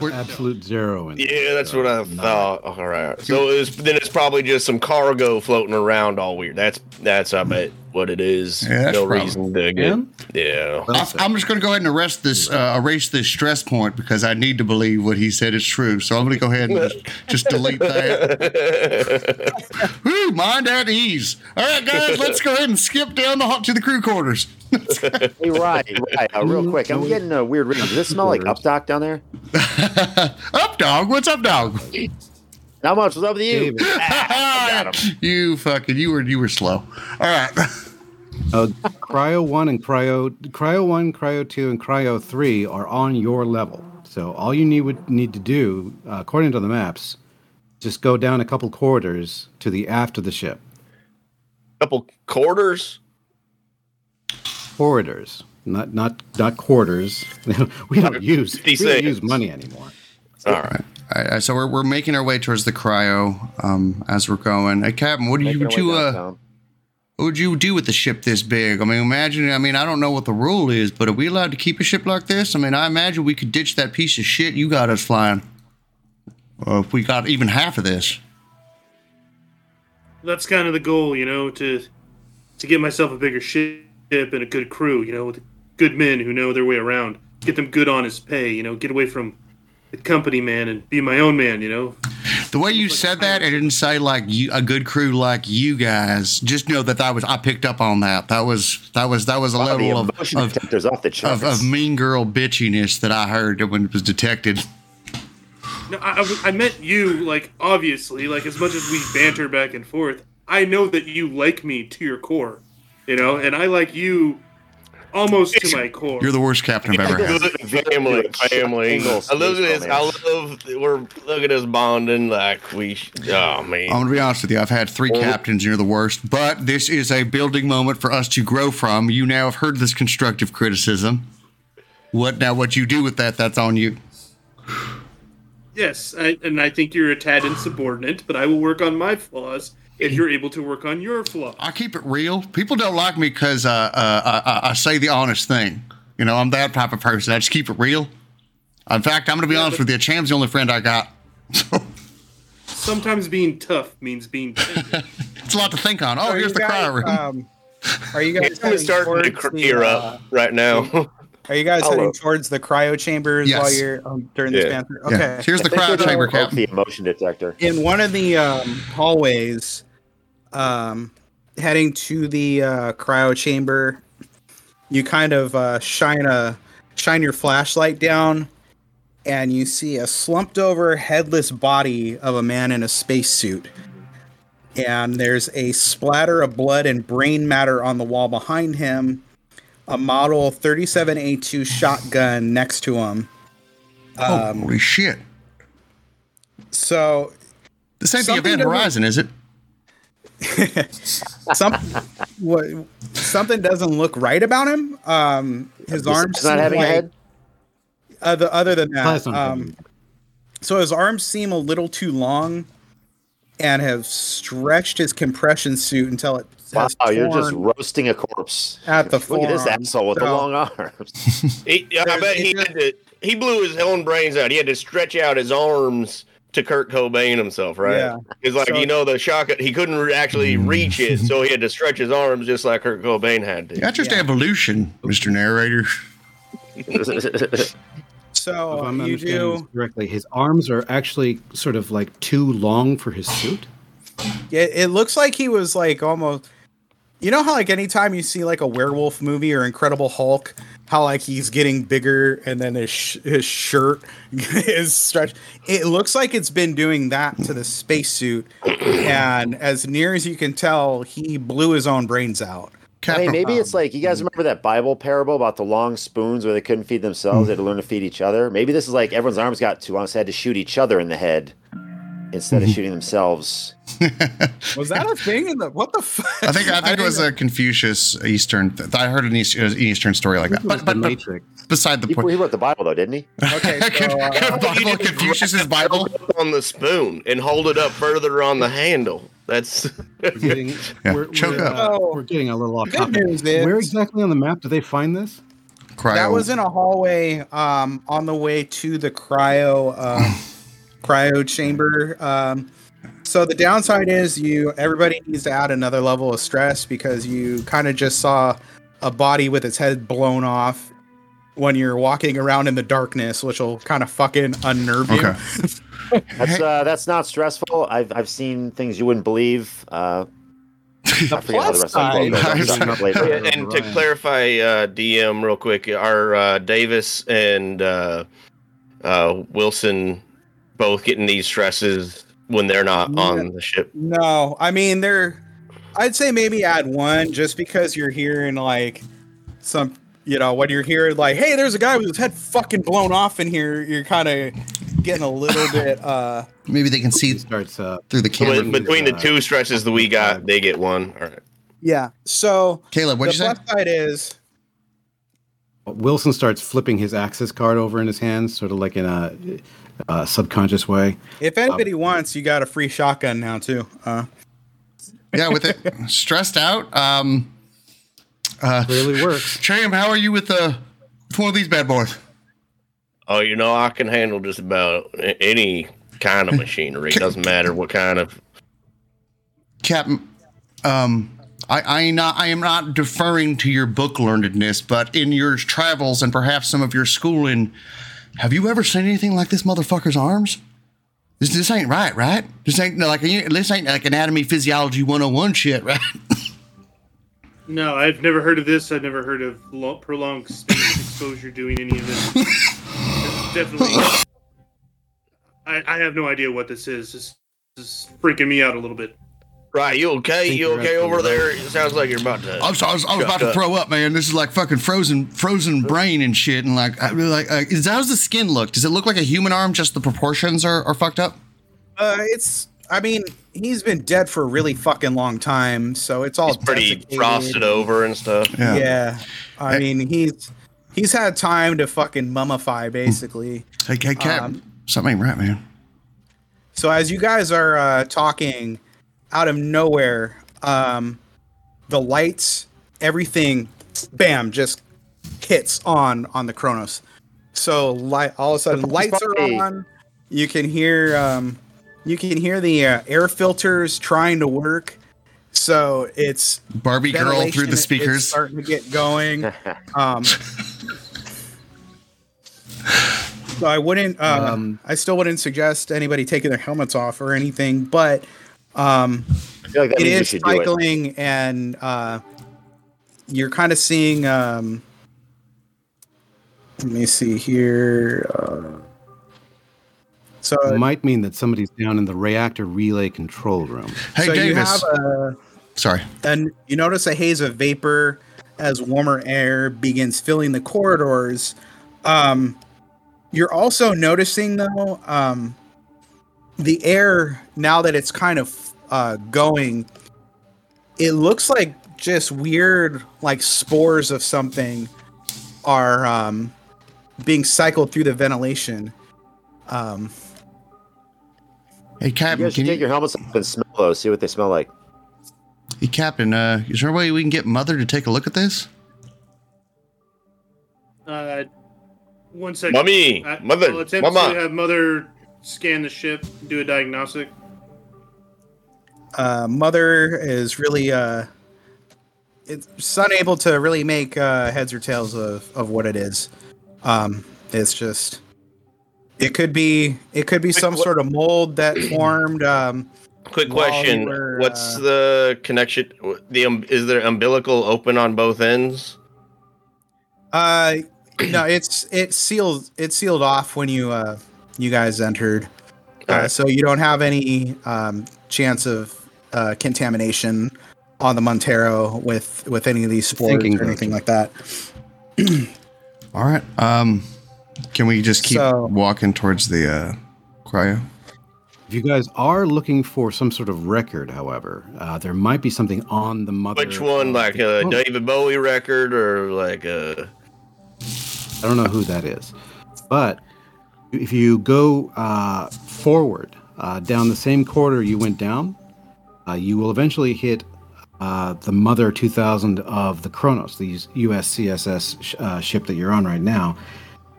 Absolute zero. In Yeah, that's what I thought. All right, so it's, then it's probably just some cargo floating around all weird. That's that's I bet what it is. Yeah, no reason to get. Yeah. I, I'm just going to go ahead and arrest this, uh, erase this stress point because I need to believe what he said is true. So I'm going to go ahead and just, just delete that. Woo, mind at ease. All right, guys, let's go ahead and skip down the, to the crew quarters. Hey, right, right. Uh, real quick, I'm getting a weird ring. Does this smell like Updock down there? up, dog. What's up, dog? Not much. What's up with you? Ah, you fucking, you were, you were slow. All right. Uh, cryo one and cryo cryo one, cryo two, and cryo three are on your level. So all you need would need to do, uh, according to the maps, just go down a couple corridors to the aft of the ship. couple quarters. Corridors, not not not quarters. we don't use we don't use money anymore. All right. All right, so we're, we're making our way towards the cryo um, as we're going. Hey, Captain, what do you do? Uh, what would you do with a ship this big? I mean, imagine. I mean, I don't know what the rule is, but are we allowed to keep a ship like this? I mean, I imagine we could ditch that piece of shit you got us flying. Uh, if we got even half of this. That's kind of the goal, you know, to to get myself a bigger ship and a good crew, you know, with good men who know their way around. Get them good honest pay, you know, get away from the company man and be my own man, you know. The way you said that, it didn't say like you, a good crew like you guys. Just know that that was I picked up on that. That was that was that was a Wow, level of of, detector's off the of, of mean girl bitchiness that I heard when it was detected. No, I, I, I meant you, like, obviously, like, as much as we banter back and forth, I know that you like me to your core, you know, and I like you almost to my core. You're the worst captain I've ever had. Family, family. I look at space this. I love. We're look at us bonding like we. sh- Oh man. I'm gonna be honest with you. I've had three captains, and you're the worst. But this is a building moment for us to grow from. You now have heard this constructive criticism. What now? What you do with that? That's on you. Yes, I, and I think you're a tad insubordinate, but I will work on my flaws if you're able to work on your flaws. I keep it real. People don't like me because uh, uh, I, I say the honest thing. You know, I'm that type of person. I just keep it real. In fact, I'm gonna be honest with you. Cham's the only friend I got. Sometimes being tough means being tender. it's a lot to think on. Oh, Are here's the guys, cryo room. Um, are you guys I'm starting to towards the, clear uh, up right now. Are you guys Hello. heading towards the cryo chambers Yes. while you're um, during this Yeah. banter? Yeah. Okay. Here's the I think cryo chamber, invoke Captain. The emotion detector. in one of the um, hallways, um, heading to the uh, cryo chamber, you kind of uh, shine a shine your flashlight down, and you see a slumped over, headless body of a man in a spacesuit. And there's a splatter of blood and brain matter on the wall behind him. A model 37A2 shotgun next to him. Um, Holy shit! so This ain't the something Event doesn't- Horizon, is it? some what something doesn't look right about him. Um, his arms He's not having like, a head. Other other than that, um, so his arms seem a little too long, and have stretched his compression suit until it. Wow, has you're just roasting a corpse. at the Look at this asshole with the long arms. He, I bet he had to. He blew his own brains out. He had to stretch out his arms to Kurt Cobain himself, right? Yeah. It's like So- you know the shock. He couldn't actually mm. reach it, so he had to stretch his arms just like Kurt Cobain had to. That's just Yeah. evolution, Mr. Narrator. So If I'm you understanding this do. correctly, his arms are actually sort of like too long for his suit. It, it looks like he was like almost. You know how like anytime you see like a werewolf movie or Incredible Hulk, how like he's getting bigger and then his sh- his shirt is stretched. It looks like it's been doing that to the spacesuit, and as near as you can tell, he blew his own brains out. I mean, maybe it's like you guys remember that Bible parable about the long spoons where they couldn't feed themselves; they had to learn to feed each other. Maybe this is like everyone's arms got too long, so they had to shoot each other in the head instead of shooting themselves. Was that a thing in the what the fuck? I think I think it was didn't- a Confucius Eastern. Th- I heard an East, an Eastern story like that. But, the but, but Matrix. beside the He, point, he wrote the Bible, though, didn't he? Okay, so, uh, Bible, Confucius's Bible. on the spoon and hold it up further on the handle. That's We're getting, Yeah, we're, choke we're, up. uh, Oh. we're getting a little off Good topic. news is- Where exactly on the map do they find this? Cryo. that was in a hallway um, on the way to the cryo um, cryo chamber. Um, so the downside is you everybody needs to add another level of stress because you kind of just saw a body with its head blown off when you're walking around in the darkness, which will kind of fucking unnerve you. Okay. That's uh, that's not stressful. I've I've seen things you wouldn't believe. Uh, I forget how the rest the plus quote goes. I'll side- shut up later. Yeah, and to clarify, uh, DM, real quick, are uh, Davis and uh, uh, Wilson both getting these stresses when they're not on the ship? No, I mean they're. I'd say maybe add one just because you're hearing like some, you know, when you're hearing like, "Hey, there's a guy with his head fucking blown off in here," you're kind of getting a little bit. uh Maybe they can see He starts uh, through the So camera. between the two stresses that we got, they get one. All right. Yeah. So Caleb, the what'd you say? plus side is Wilson starts flipping his access card over in his hands, sort of like in a, a subconscious way. if anybody wants, you got a free shotgun now too. Uh, Yeah, with it stressed out. Um, uh, Really works. Cham, how are you with uh, with one of these bad boys? Oh, you know, I can handle just about any kind of machinery. It Doesn't matter what kind of. Captain, um, I, I not I am not deferring to your book learnedness, but in your travels and perhaps some of your schooling, have you ever seen anything like this motherfucker's arms? This, this ain't right, right? This ain't like this ain't like anatomy physiology 101 shit, right? No, I've never heard of this. I've never heard of lo- prolonged space exposure doing any of this. Definitely. I, I have no idea what this is. This is freaking me out a little bit. Right, you okay? You okay over there? It sounds like you're about to. I was, I was, I was Shut about to up. throw up, man. This is like fucking frozen, frozen brain and shit. And like, I, like, uh, is how's the skin look? Does it look like a human arm? Just the proportions are, are fucked up. uh, it's. I mean, he's been dead for a really fucking long time, so it's all It's pretty desiccated. frosted over and stuff. Yeah. I Hey. mean, he's he's had time to fucking mummify, basically. Hey, hey, Cap, Um, something right, man. So as you guys are uh, talking, out of nowhere, um, the lights, everything, bam, just hits on on the Kronos. So light, all of a sudden, lights are on. You can hear um, you can hear the uh, air filters trying to work. So it's Barbie girl through the is speakers. starting to get going. Um, so I wouldn't. Uh, Um, I still wouldn't suggest anybody taking their helmets off or anything, but um, like that it means you is should do it. cycling, and uh, you're kind of seeing. Um, let me see here. Uh, so, it might mean that somebody's down in the reactor relay control room. Hey, so you Davis. have a, Sorry. and you notice a haze of vapor as warmer air begins filling the corridors. Um, you're also noticing though um, the air now that it's kind of uh, going. It looks like just weird, like spores of something are um, being cycled through the ventilation. Um, Hey, You Captain, guys should can take you, your helmets off and smell those. See what they smell like. hey, Captain, uh, is there a way we can get Mother to take a look at this? Uh, one second. Mommy, I- mother, I'll attempt mama. to have mother scan the ship, do a diagnostic. uh, mother is really uh, it's unable to really make uh, heads or tails of, of what it is. Um, it's just it could be it could be some sort of mold that formed. Um, Quick question: you were, What's uh, the connection? The um, is there umbilical open on both ends? uh, no, it's it's sealed it's sealed off when you uh, you guys entered, uh, Alright. so you don't have any um, chance of uh, contamination on the Montero with with any of these spores Thinking or anything like that. All right. Um, can we just keep So- walking towards the uh, cryo? If you guys are looking for some sort of record, however, uh, there might be something on the mother. Which one, like the- a Oh, David Bowie record or like a? I don't know who that is, but if you go uh, forward uh, down the same corridor you went down, uh, you will eventually hit uh, the Mother 2000 of the Kronos, the USCSS sh- uh, ship that you're on right now,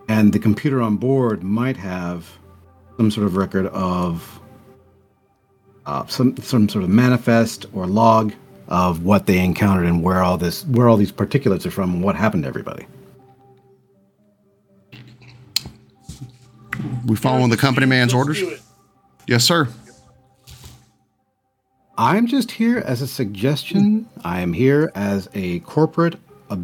and the computer on board might have some sort of record of some some sort of manifest or log of what they encountered and where all this where all these particulates are from and what happened to everybody. We following the company man's Let's orders? do it. Yes, sir. I'm just here as a suggestion. I am here as a corporate. Uh,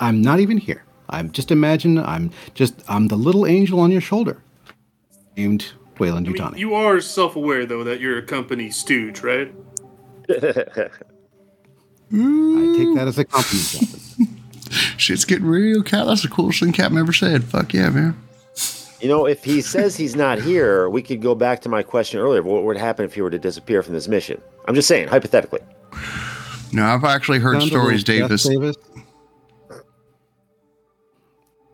I'm not even here. I'm just imagine. I'm just. I'm the little angel on your shoulder, named Weyland I mean, Yutani. you are self-aware though that you're a company stooge, right? I take that as a compliment. Shit's getting real, Cap. That's the coolest thing Captain ever said. Fuck yeah, man. You know, if he says he's not here, we could go back to my question earlier. What would happen if he were to disappear from this mission? I'm just saying, hypothetically. No, I've actually heard Sounds stories, Davis. Davis.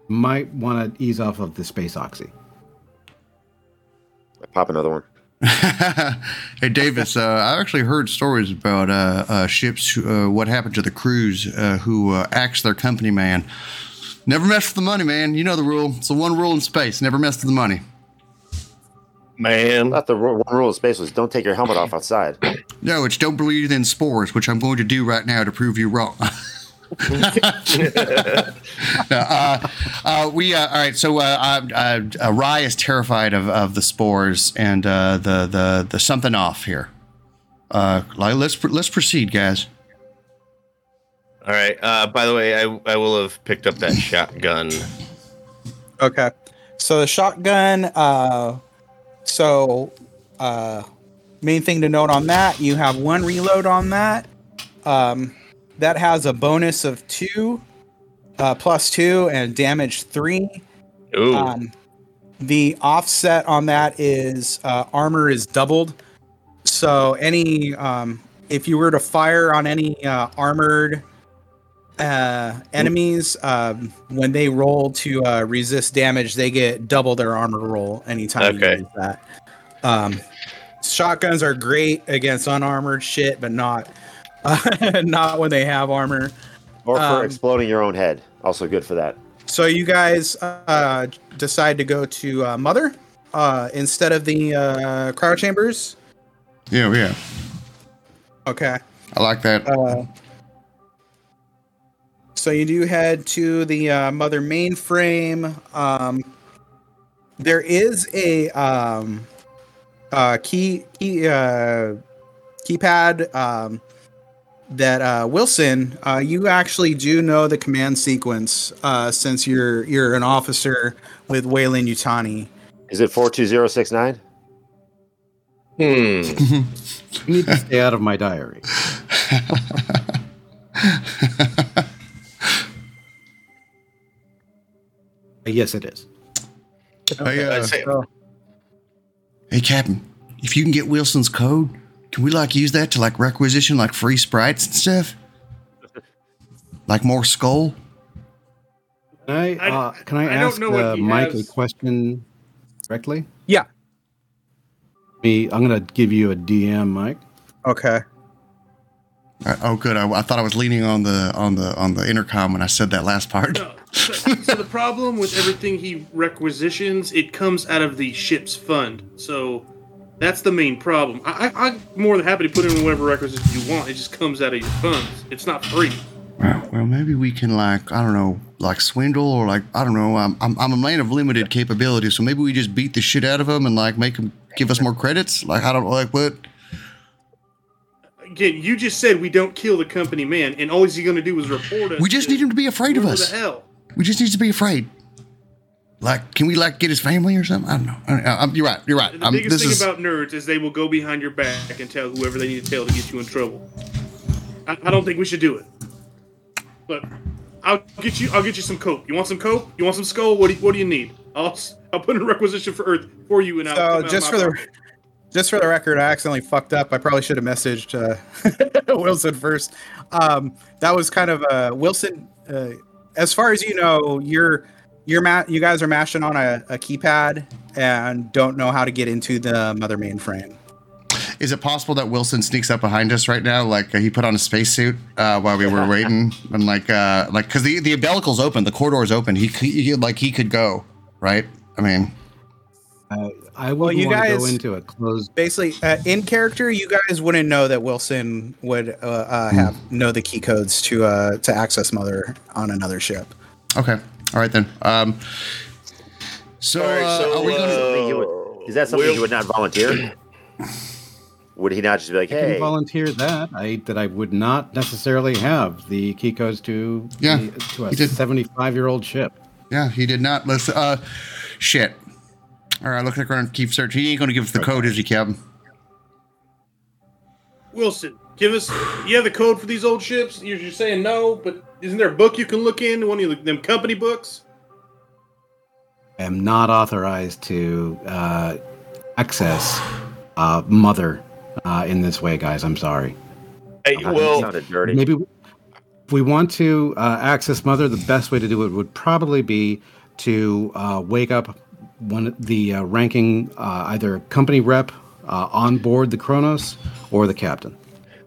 Might want to ease off of the space oxy. I Pop another one. hey, Davis, uh, I actually heard stories about uh, uh, ships, uh, what happened to the crews uh, who uh, axed their company man. Never mess with the money, man. You know the rule. It's the one rule in space never mess with the money. Man, thought the ru- one rule of space was don't take your helmet off outside. No, it's don't breathe in spores, which I'm going to do right now to prove you wrong. No, uh, uh, we uh, all right. So uh, uh, uh, Rye is terrified of, of the spores and uh, the the the something off here. Uh, like, let's let's proceed, guys. All right. Uh, by the way, I I will have picked up that shotgun. Okay. So the shotgun, uh so uh main thing to note on that, you have one reload on that. Um that has a bonus of two, uh plus two and damage three. Ooh, Um the offset on that is uh armor is doubled. So any um if you were to fire on any uh armored uh, enemies, um, when they roll to uh, resist damage, they get double their armor roll anytime Okay. you use that. Um, shotguns are great against unarmored shit, but not uh, not when they have armor. Or for Um, exploding your own head. Also good for that. So you guys uh, decide to go to uh, Mother uh, instead of the uh, cryo chambers. Yeah, yeah. Okay. I like that. So you do head to the uh, mother mainframe. Um, there is a um, uh, key key uh, keypad um, that uh, Wilson. Uh, you actually do know the command sequence uh, since you're you're an officer with Weyland-Yutani. Is it 42069? hmm. You need to stay out of my diary. yes, it is. Hey, uh, I'd say- hey, Captain, if you can get Wilson's code, can we like use that to like requisition like free sprites and stuff? Like more skull? Can I, I- uh, can I, I ask uh, Mike has. a question directly? Yeah. Me, I'm gonna give you a DM, Mike. Okay. Uh, oh, good. I, I thought I was leaning on the on the on the intercom when I said that last part. No. So, so the problem with everything he requisitions, it comes out of the ship's fund. So that's the main problem. I, I, I'm more than happy to put in whatever requisition you want. It just comes out of your funds. It's not free. Well, well, maybe we can like I don't know, like swindle or like I don't know. I'm I'm, I'm a man of limited capability, so maybe we just beat the shit out of him and like make him give us more credits. Like I don't like what. Again, you just said we don't kill the company man, and all he's going to do is report us. We just need him to be afraid of wherever us. The hell. We just need to be afraid. Like, can we like get his family or something? I don't know. I don't know. I'm- you're right. You're right. The Um, biggest this thing is about nerds is they will go behind your back and tell whoever they need to tell to get you in trouble. I, I don't think we should do it. But I'll get you. I'll get you some cope. You want some cope? You want some skull? What do you, What do you need? I'll s- I'll put in a requisition for Earth for you, and I'll come So out just my for the pocket. Just for the record, I accidentally fucked up. I probably should have messaged uh, Wilson first. Um, that was kind of uh, Wilson. Uh, as far as you know, you're you're ma- you guys are mashing on a, a keypad and don't know how to get into the mother mainframe. Is it possible that Wilson sneaks up behind us right now? Like uh, he put on a spacesuit uh, while we were waiting, and like, uh, like because the the umbilical's open, the corridor's open. He, could- he like he could go, right? I mean, Uh, I Well, wouldn't you want to go guys- into a closed. Basically, uh, in character, you guys wouldn't know that Wilson would uh, uh, have know the key codes to uh, to access mother on another ship. okay, all right then. Um, so, All right, uh, so, are we gonna? Something he uh, would- is that something we'll- you would not volunteer? Would he not just be like, I can hey, volunteer that. I that I would not necessarily have the key codes to Yeah, the, to a he did. 75 year old ship. Yeah, he did not. Let's. Uh, shit. All right, look like we're gonna keep searching. He ain't gonna give us the code, is he, Captain? Wilson, give us. You have the code for these old ships. You're just saying no, but isn't there a book you can look in? One of them company books. I am not authorized to uh, access uh, Mother uh, in this way, guys. I'm sorry. Hey, well. Maybe if we want to uh, access Mother, the best way to do it would probably be to uh, wake up one the uh, ranking uh, either company rep uh, on board the Kronos or the captain.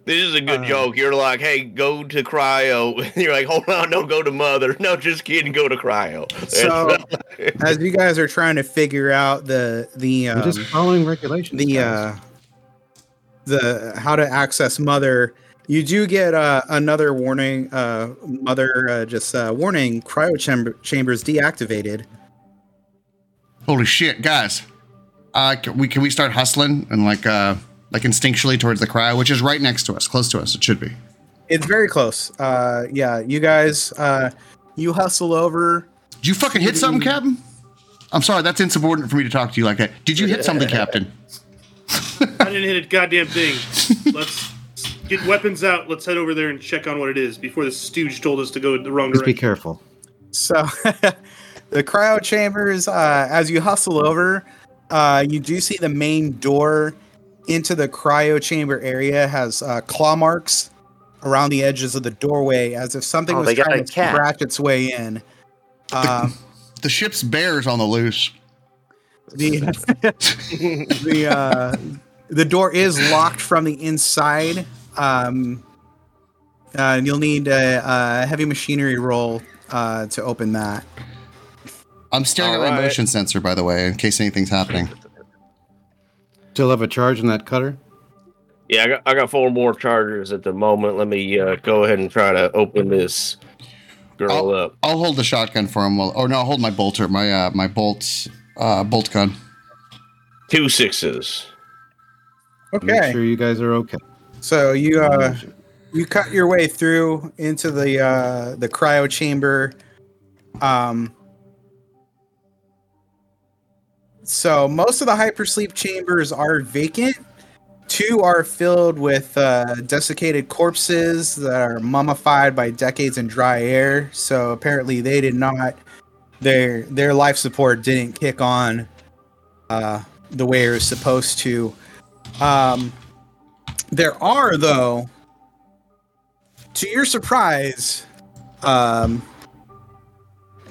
this is a Uh, good joke. You're like, hey, go to cryo. You're like, hold on, don't go to mother. No, just kidding, go to cryo. So, as you guys are trying to figure out the the um, just following regulations. the guys. uh the how to access mother you do get uh, another warning uh mother uh, just uh warning cryo chamber chambers deactivated Holy shit, guys! Uh, can we can we start hustling and like uh like instinctually towards the cryo, which is right next to us, close to us. It should be. it's very close uh yeah you guys uh you hustle over Did you fucking hit something, Captain? I'm sorry, that's insubordinate for me to talk to you like that. Did you hit something, Captain? I didn't hit a goddamn thing. Let's get weapons out. Let's head over there and check on what it is before the stooge told us to go the wrong Just be careful. So the cryo chambers, uh, as you hustle over, uh, you do see the main door into the cryo chamber area has uh, claw marks around the edges of the doorway, as if something Oh, was trying to cat. scratch its way in. Um, The ship's bears on the loose. the the uh, the door is locked from the inside. Um, uh, and you'll need a, a heavy machinery roll uh, to open that. I'm staring at my Alright. motion sensor, by the way, in case anything's happening. Still have a charge in that cutter? Yeah, I got, I got four more chargers at the moment. Let me uh, go ahead and try to open this girl I'll, up. I'll hold the shotgun for him. While, or no, I'll hold my bolter, my uh, my bolt, uh, bolt gun. Two sixes. Okay. Make Okay. sure you guys are okay. So you uh you cut your way through into the uh the cryo chamber. Um so most of the hypersleep chambers are vacant. Two are filled with uh, desiccated corpses that are mummified by decades in dry air. So apparently they did not their their life support didn't kick on uh, the way it was supposed to. Um, there are, though, to your surprise, um,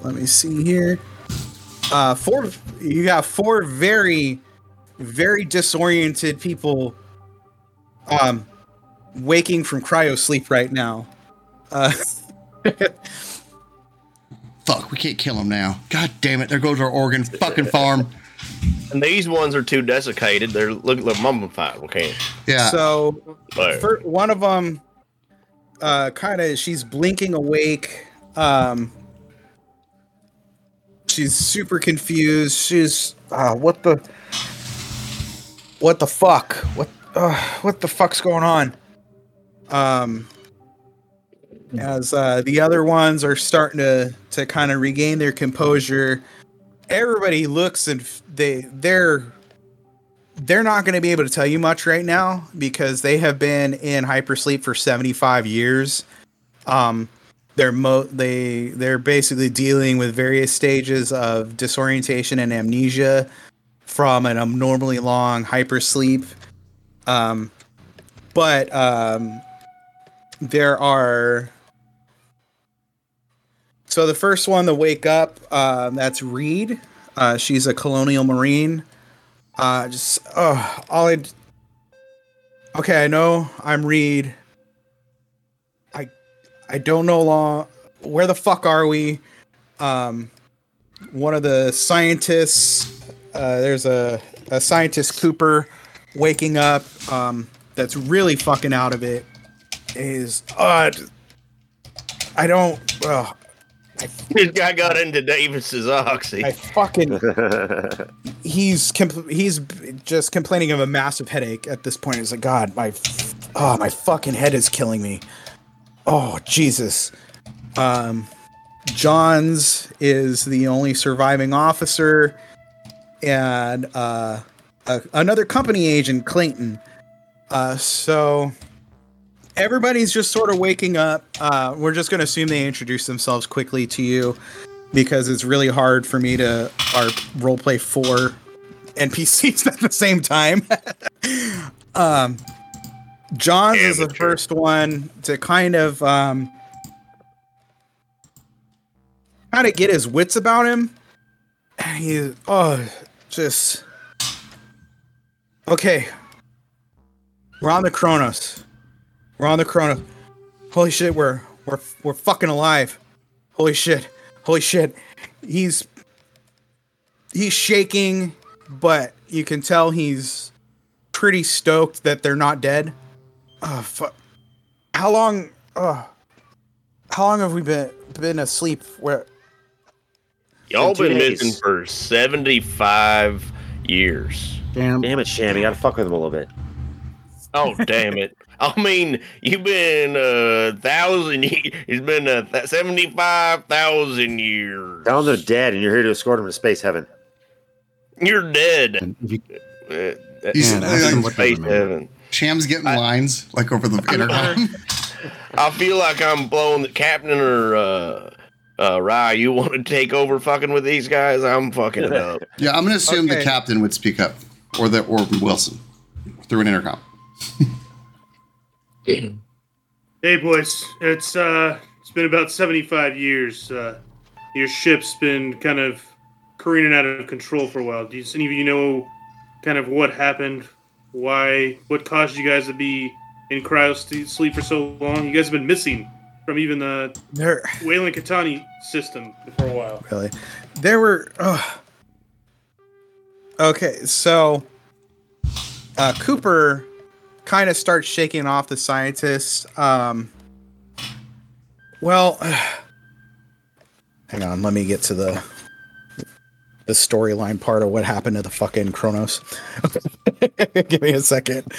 let me see here. Uh, four, you got four very, very disoriented people, um, waking from cryo sleep right now. Uh, Fuck, we can't kill them now. God damn it! There goes our organ fucking farm. And these ones are too desiccated. They're look like mummified. Okay. Yeah. so For one of them, uh, kind of, she's blinking awake. Um, she's super confused. She's, uh, what the, what the fuck? What, uh, what the fuck's going on? Um, as uh, the other ones are starting to to kind of regain their composure, everybody looks and they they're they're not going to be able to tell you much right now because they have been in hypersleep for 75 years. Um, they're mo- they they're basically dealing with various stages of disorientation and amnesia from an abnormally long hypersleep. Um, but um, there are. So the first one to wake up, uh, that's Reed. Uh, she's a colonial marine. Uh, just oh, all I. Okay, I know I'm Reed. I, I don't know long. Where the fuck are we? Um, one of the scientists. Uh, there's a a scientist Cooper waking up. Um, that's really fucking out of it. Is uh, I don't. Uh, this guy got into Davis's oxy. I fucking he's compl- he's just complaining of a massive headache at this point. He's like, God, my oh my fucking head is killing me. Oh Jesus. Um, Johns is the only surviving officer, and uh, a, another company agent, Clayton. Uh, so everybody's just sort of waking up. Uh, we're just going to assume they introduce themselves quickly to you because it's really hard for me to our roleplay four NPCs at the same time. um, Johns is the first one to kind of um, kind of get his wits about him. And he, oh, just okay. We're on the Kronos. We're on the Kronos. Holy shit, we're we're we're fucking alive. Holy shit. Holy shit. He's he's shaking, but you can tell he's pretty stoked that they're not dead. Oh fuck. How long uh how long have we been been asleep where Y'all been days. missing for 75 years. Damn. Damn it, Sham. You gotta fuck with him a little bit. Oh, damn it. I mean, you've been a thousand years. It's been a th- 75,000 years. Tell them they're dead and you're here to escort them to space heaven. You're dead. And you- Uh, He's- Man, ask him what space remember. heaven. Sham's getting lines like over the intercom. I feel like I'm blowing the captain or uh, uh, Rye. You want to take over fucking with these guys? I'm fucking it up. yeah, I'm gonna assume the captain would speak up, or the or Wilson through an intercom. Hey, boys. It's uh, it's been about seventy-five years. Uh, your ship's been kind of careening out of control for a while. Do you, any of you know kind of what happened? Why? What caused you guys to be in cryo sleep for so long? You guys have been missing from even the there Weyland-Yutani system for a while. really there were uh, okay so uh cooper kind of starts shaking off the scientists um well hang on let me get to the the storyline part of what happened to the fucking Kronos. Give me a second.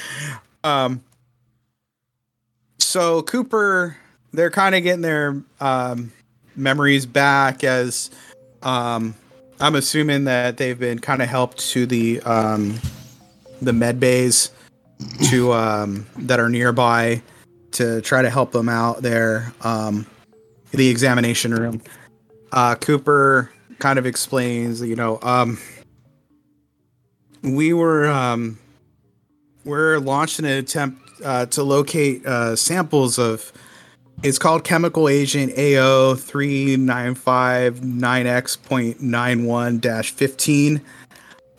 Um, so Cooper, they're kind of getting their um, memories back as um, I'm assuming that they've been kind of helped to the um, the med bays to um, that are nearby to try to help them out there. Um, the examination room. Uh, Cooper kind of explains, you know, um, we were um, we're launched an attempt uh, to locate uh, samples of. It's called chemical agent AO three nine five nine X point nine one dash fifteen.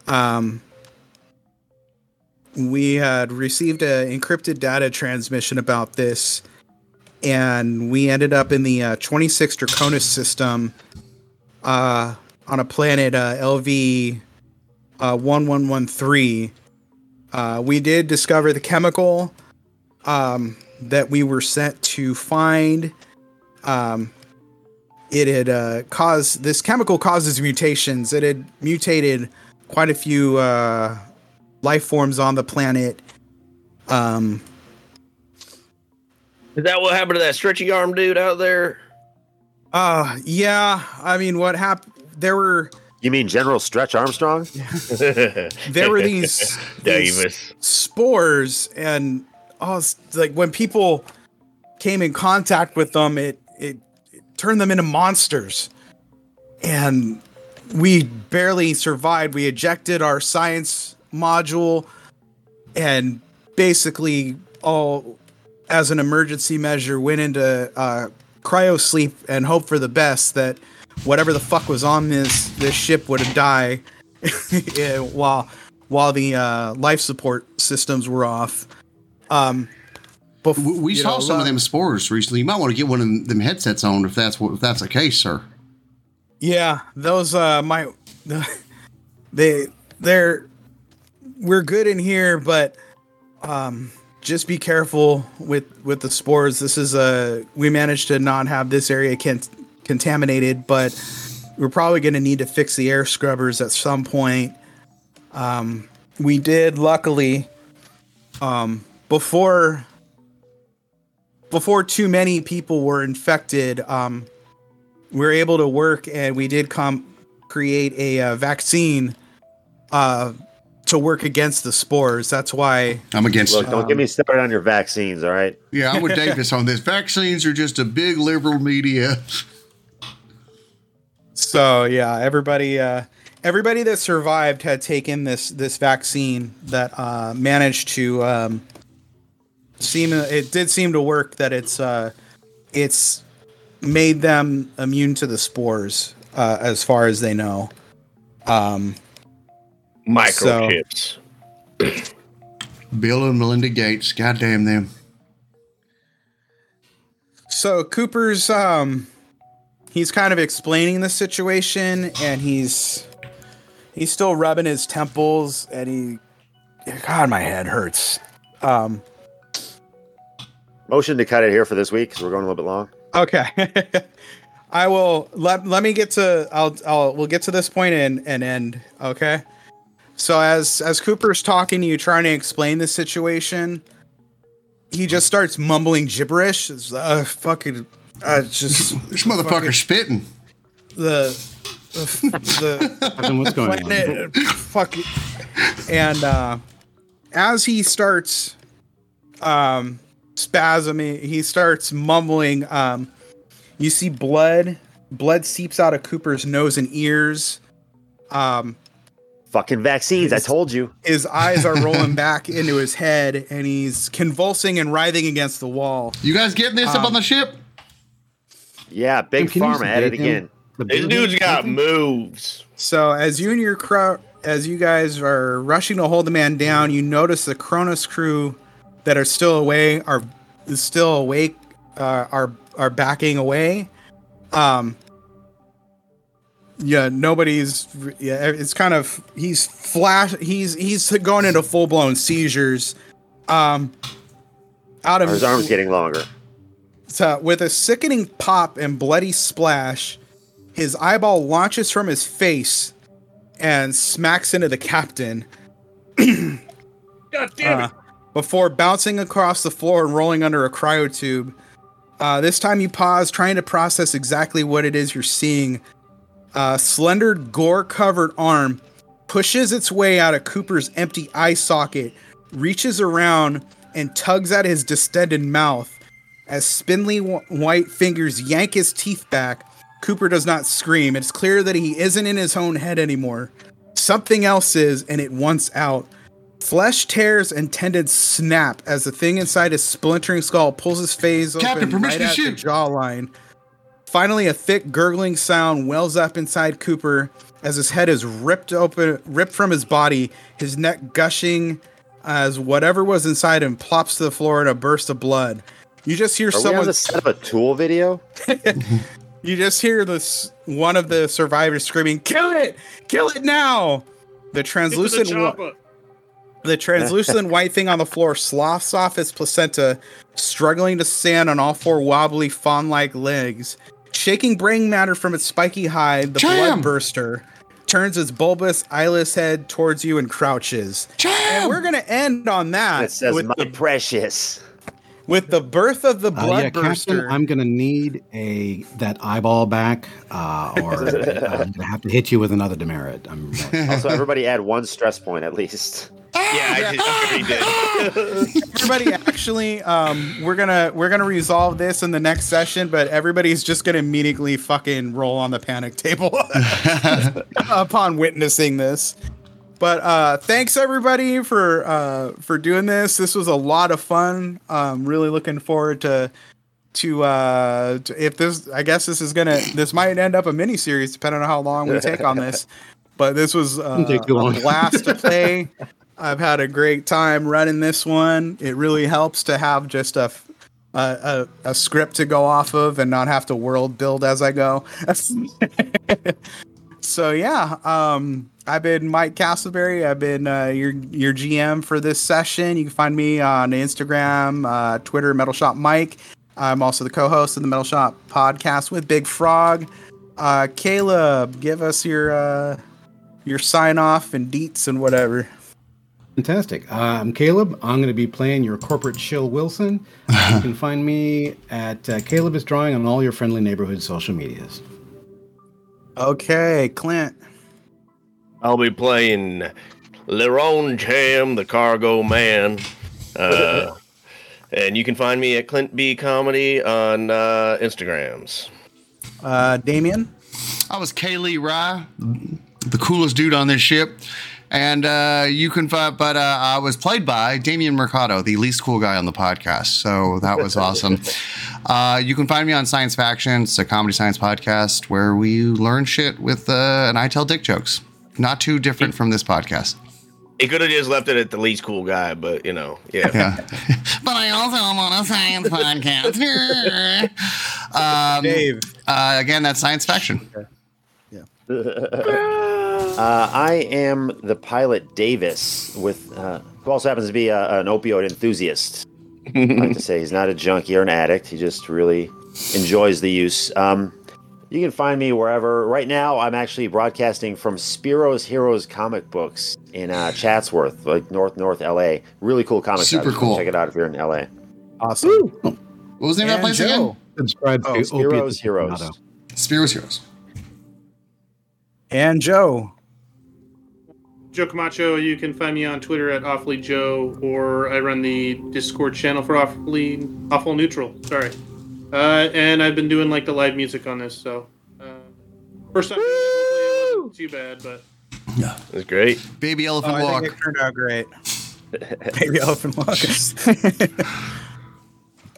Um, we had received an encrypted data transmission about this, and we ended up in the uh, 26 Draconis system uh, on a planet uh, LV uh, 1113. Uh, we did discover the chemical um, that we were sent to find. Um, it had uh, caused this chemical causes mutations. It had mutated quite a few uh, life forms on the planet. Um, Is that what happened to that stretchy arm dude out there? Uh, yeah, I mean, what happened? There were You mean General Stretch Armstrong? there were these, these spores, and oh, like when people came in contact with them, it it, it turned them into monsters, and we barely survived. We ejected our science module, and basically all as an emergency measure went into uh, cryo sleep and hope for the best that whatever the fuck was on this this ship would die yeah, while while the uh, life support systems were off. Um, We, we saw know, some of uh, them spores recently. You might want to get one of them headsets on if that's what if that's the case, sir. Yeah, those uh my they they're we're good in here, but um just be careful with with the spores. This is a we managed to not have this area can, contaminated, but we're probably going to need to fix the air scrubbers at some point. Um we did luckily um before before too many people were infected um we were able to work and we did come create a uh, vaccine uh, to work against the spores. That's why. I'm against Look, it. don't get me started on your vaccines, all right? Yeah, I'm with Davis on this. Vaccines are just a big liberal media. So yeah, everybody, uh, everybody that survived had taken this this vaccine that uh, managed to um, seem it did seem to work that it's uh, it's made them immune to the spores uh, as far as they know. Um, Microchips. Bill and Melinda Gates. Goddamn them. So Cooper's um he's kind of explaining the situation and he's he's still rubbing his temples and he God my head hurts. Um Motion to cut it here for this week because we're going a little bit long. okay. I will let let me get to I'll I'll we'll get to this point and and end, okay? So as as Cooper's talking to you trying to explain the situation, he just starts mumbling gibberish. It's uh fucking uh just This motherfucker's spitting. the the, the Fucking what's going on? planet, fuck it. and uh as he starts um spasming he starts mumbling um you see blood blood seeps out of cooper's nose and ears um Fucking vaccines. I told you. his eyes are rolling back into his head and he's convulsing and writhing against the wall You guys getting this up Um, on the ship? Yeah, big Can pharma at it again. The This dude's got moves. So as you and your crowd, as you guys are rushing to hold the man down, you notice the Kronos crew that are still away are still awake, uh, are are backing away. Um. Yeah, nobody's. Yeah, it's kind of he's flash. He's he's going into full blown seizures. Um. Out of His arm's getting longer. so, with a sickening pop and bloody splash, his eyeball launches from his face and smacks into the captain God damn it. uh, before bouncing across the floor and rolling under a cryotube. Uh, this time you pause, trying to process exactly what it is you're seeing. A slender, gore covered arm pushes its way out of Cooper's empty eye socket, reaches around, and tugs at his distended mouth. As spindly wh- white fingers yank his teeth back, Cooper does not scream. It's clear that he isn't in his own head anymore. Something else is, and it wants out. Flesh tears and tendons snap as the thing inside his splintering skull pulls his face Captain, open permission right to at the shoot. jawline. Finally, a thick gurgling sound wells up inside Cooper as his head is ripped open, ripped from his body, his neck gushing as whatever was inside him plops to the floor in a burst of blood. You just hear Are we on someone. the set of a Tool video? You just hear this one of the survivors screaming, "Kill it! Kill it now!" The Get to the translucent the translucent white thing on the floor sloughs off its placenta, struggling to stand on all four wobbly fawn-like legs. Shaking brain matter from its spiky hide, the Jam! bloodburster turns its bulbous, eyeless head towards you and crouches. And we're gonna end on that It says, with, "My the, precious." with the birth of the Uh, yeah, Captain. I'm gonna need a that eyeball back, uh, or I'm gonna have to hit you with another demerit. I'm Also, everybody add one stress point at least. Yeah, I, did, I already did. everybody actually um we're gonna we're gonna resolve this in the next session but everybody's just gonna immediately fucking roll on the panic table upon witnessing this. But uh thanks everybody for uh for doing this. This was a lot of fun. Um really looking forward to to uh to, if this i guess this is gonna this might end up a mini series depending on how long we take on this. But this was uh, take too long. a blast to play I've had a great time running this one. It really helps to have just a a script to go off of and not have to world build as I go. so yeah, um, I've been Mike Castleberry. I've been uh, your your GM for this session. You can find me on Instagram, uh, Twitter, Metal Shop Mike. I'm also the co-host of the Metal Shop podcast with Big Frog. Uh, Caleb, give us your uh, your sign off and deets and whatever. Fantastic. Uh, I'm Caleb. I'm going to be playing your corporate shill Wilson. you can find me at uh, Caleb is Drawing on all your friendly neighborhood social medias. Okay, Clint. I'll be playing Leron Cham, the cargo man. Uh, and you can find me at Clint B Comedy on uh, Instagrams. Uh, Damien. I was Kaylee Rye, the coolest dude on this ship. And uh, you can, find, but uh, I was played by Damian Mercado, the least cool guy on the podcast. So that was awesome. Uh, you can find me on Science Faction. It's a comedy science podcast where we learn shit with, uh, and I tell dick jokes. Not too different from this podcast. He could have just left it at the least cool guy, but you know, yeah. Yeah. but I also am on a science podcast. um, Dave. Uh, again, that's science fiction. Uh, I am the pilot Davis, with uh, who also happens to be a, an opioid enthusiast. I like to say he's not a junkie or an addict. He just really enjoys the use. Um, you can find me wherever. Right now, I'm actually broadcasting from Spiro's Heroes comic books in uh, Chatsworth, like North North LA. Really cool comic. Super shop. cool. Check it out if you're in LA. Awesome. What was the name of that place again? Subscribe Oh, to Spiro's Heroes. Spiro's Heroes. And Joe. Joe Camacho, you can find me on Twitter at Awfully Joe, or I run the Discord channel for Awfully Awful Neutral. Sorry, uh, and I've been doing like the live music on this, so uh, first time. doing it, hopefully it wasn't too bad, but That's great. Baby Oh, Elephant I Walk. think it turned out great. Baby elephant walk.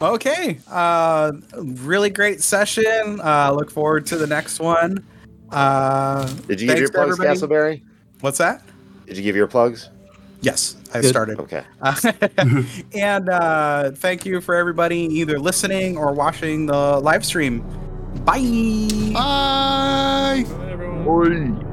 okay. Uh, really great session. Uh, look forward to the next one. Uh, Did you give your to plugs, everybody. Castleberry? What's that? Did you give your plugs? Yes, I Good. started. Okay. and uh, thank you for everybody either listening or watching the live stream. Bye. Bye. everyone. Oi.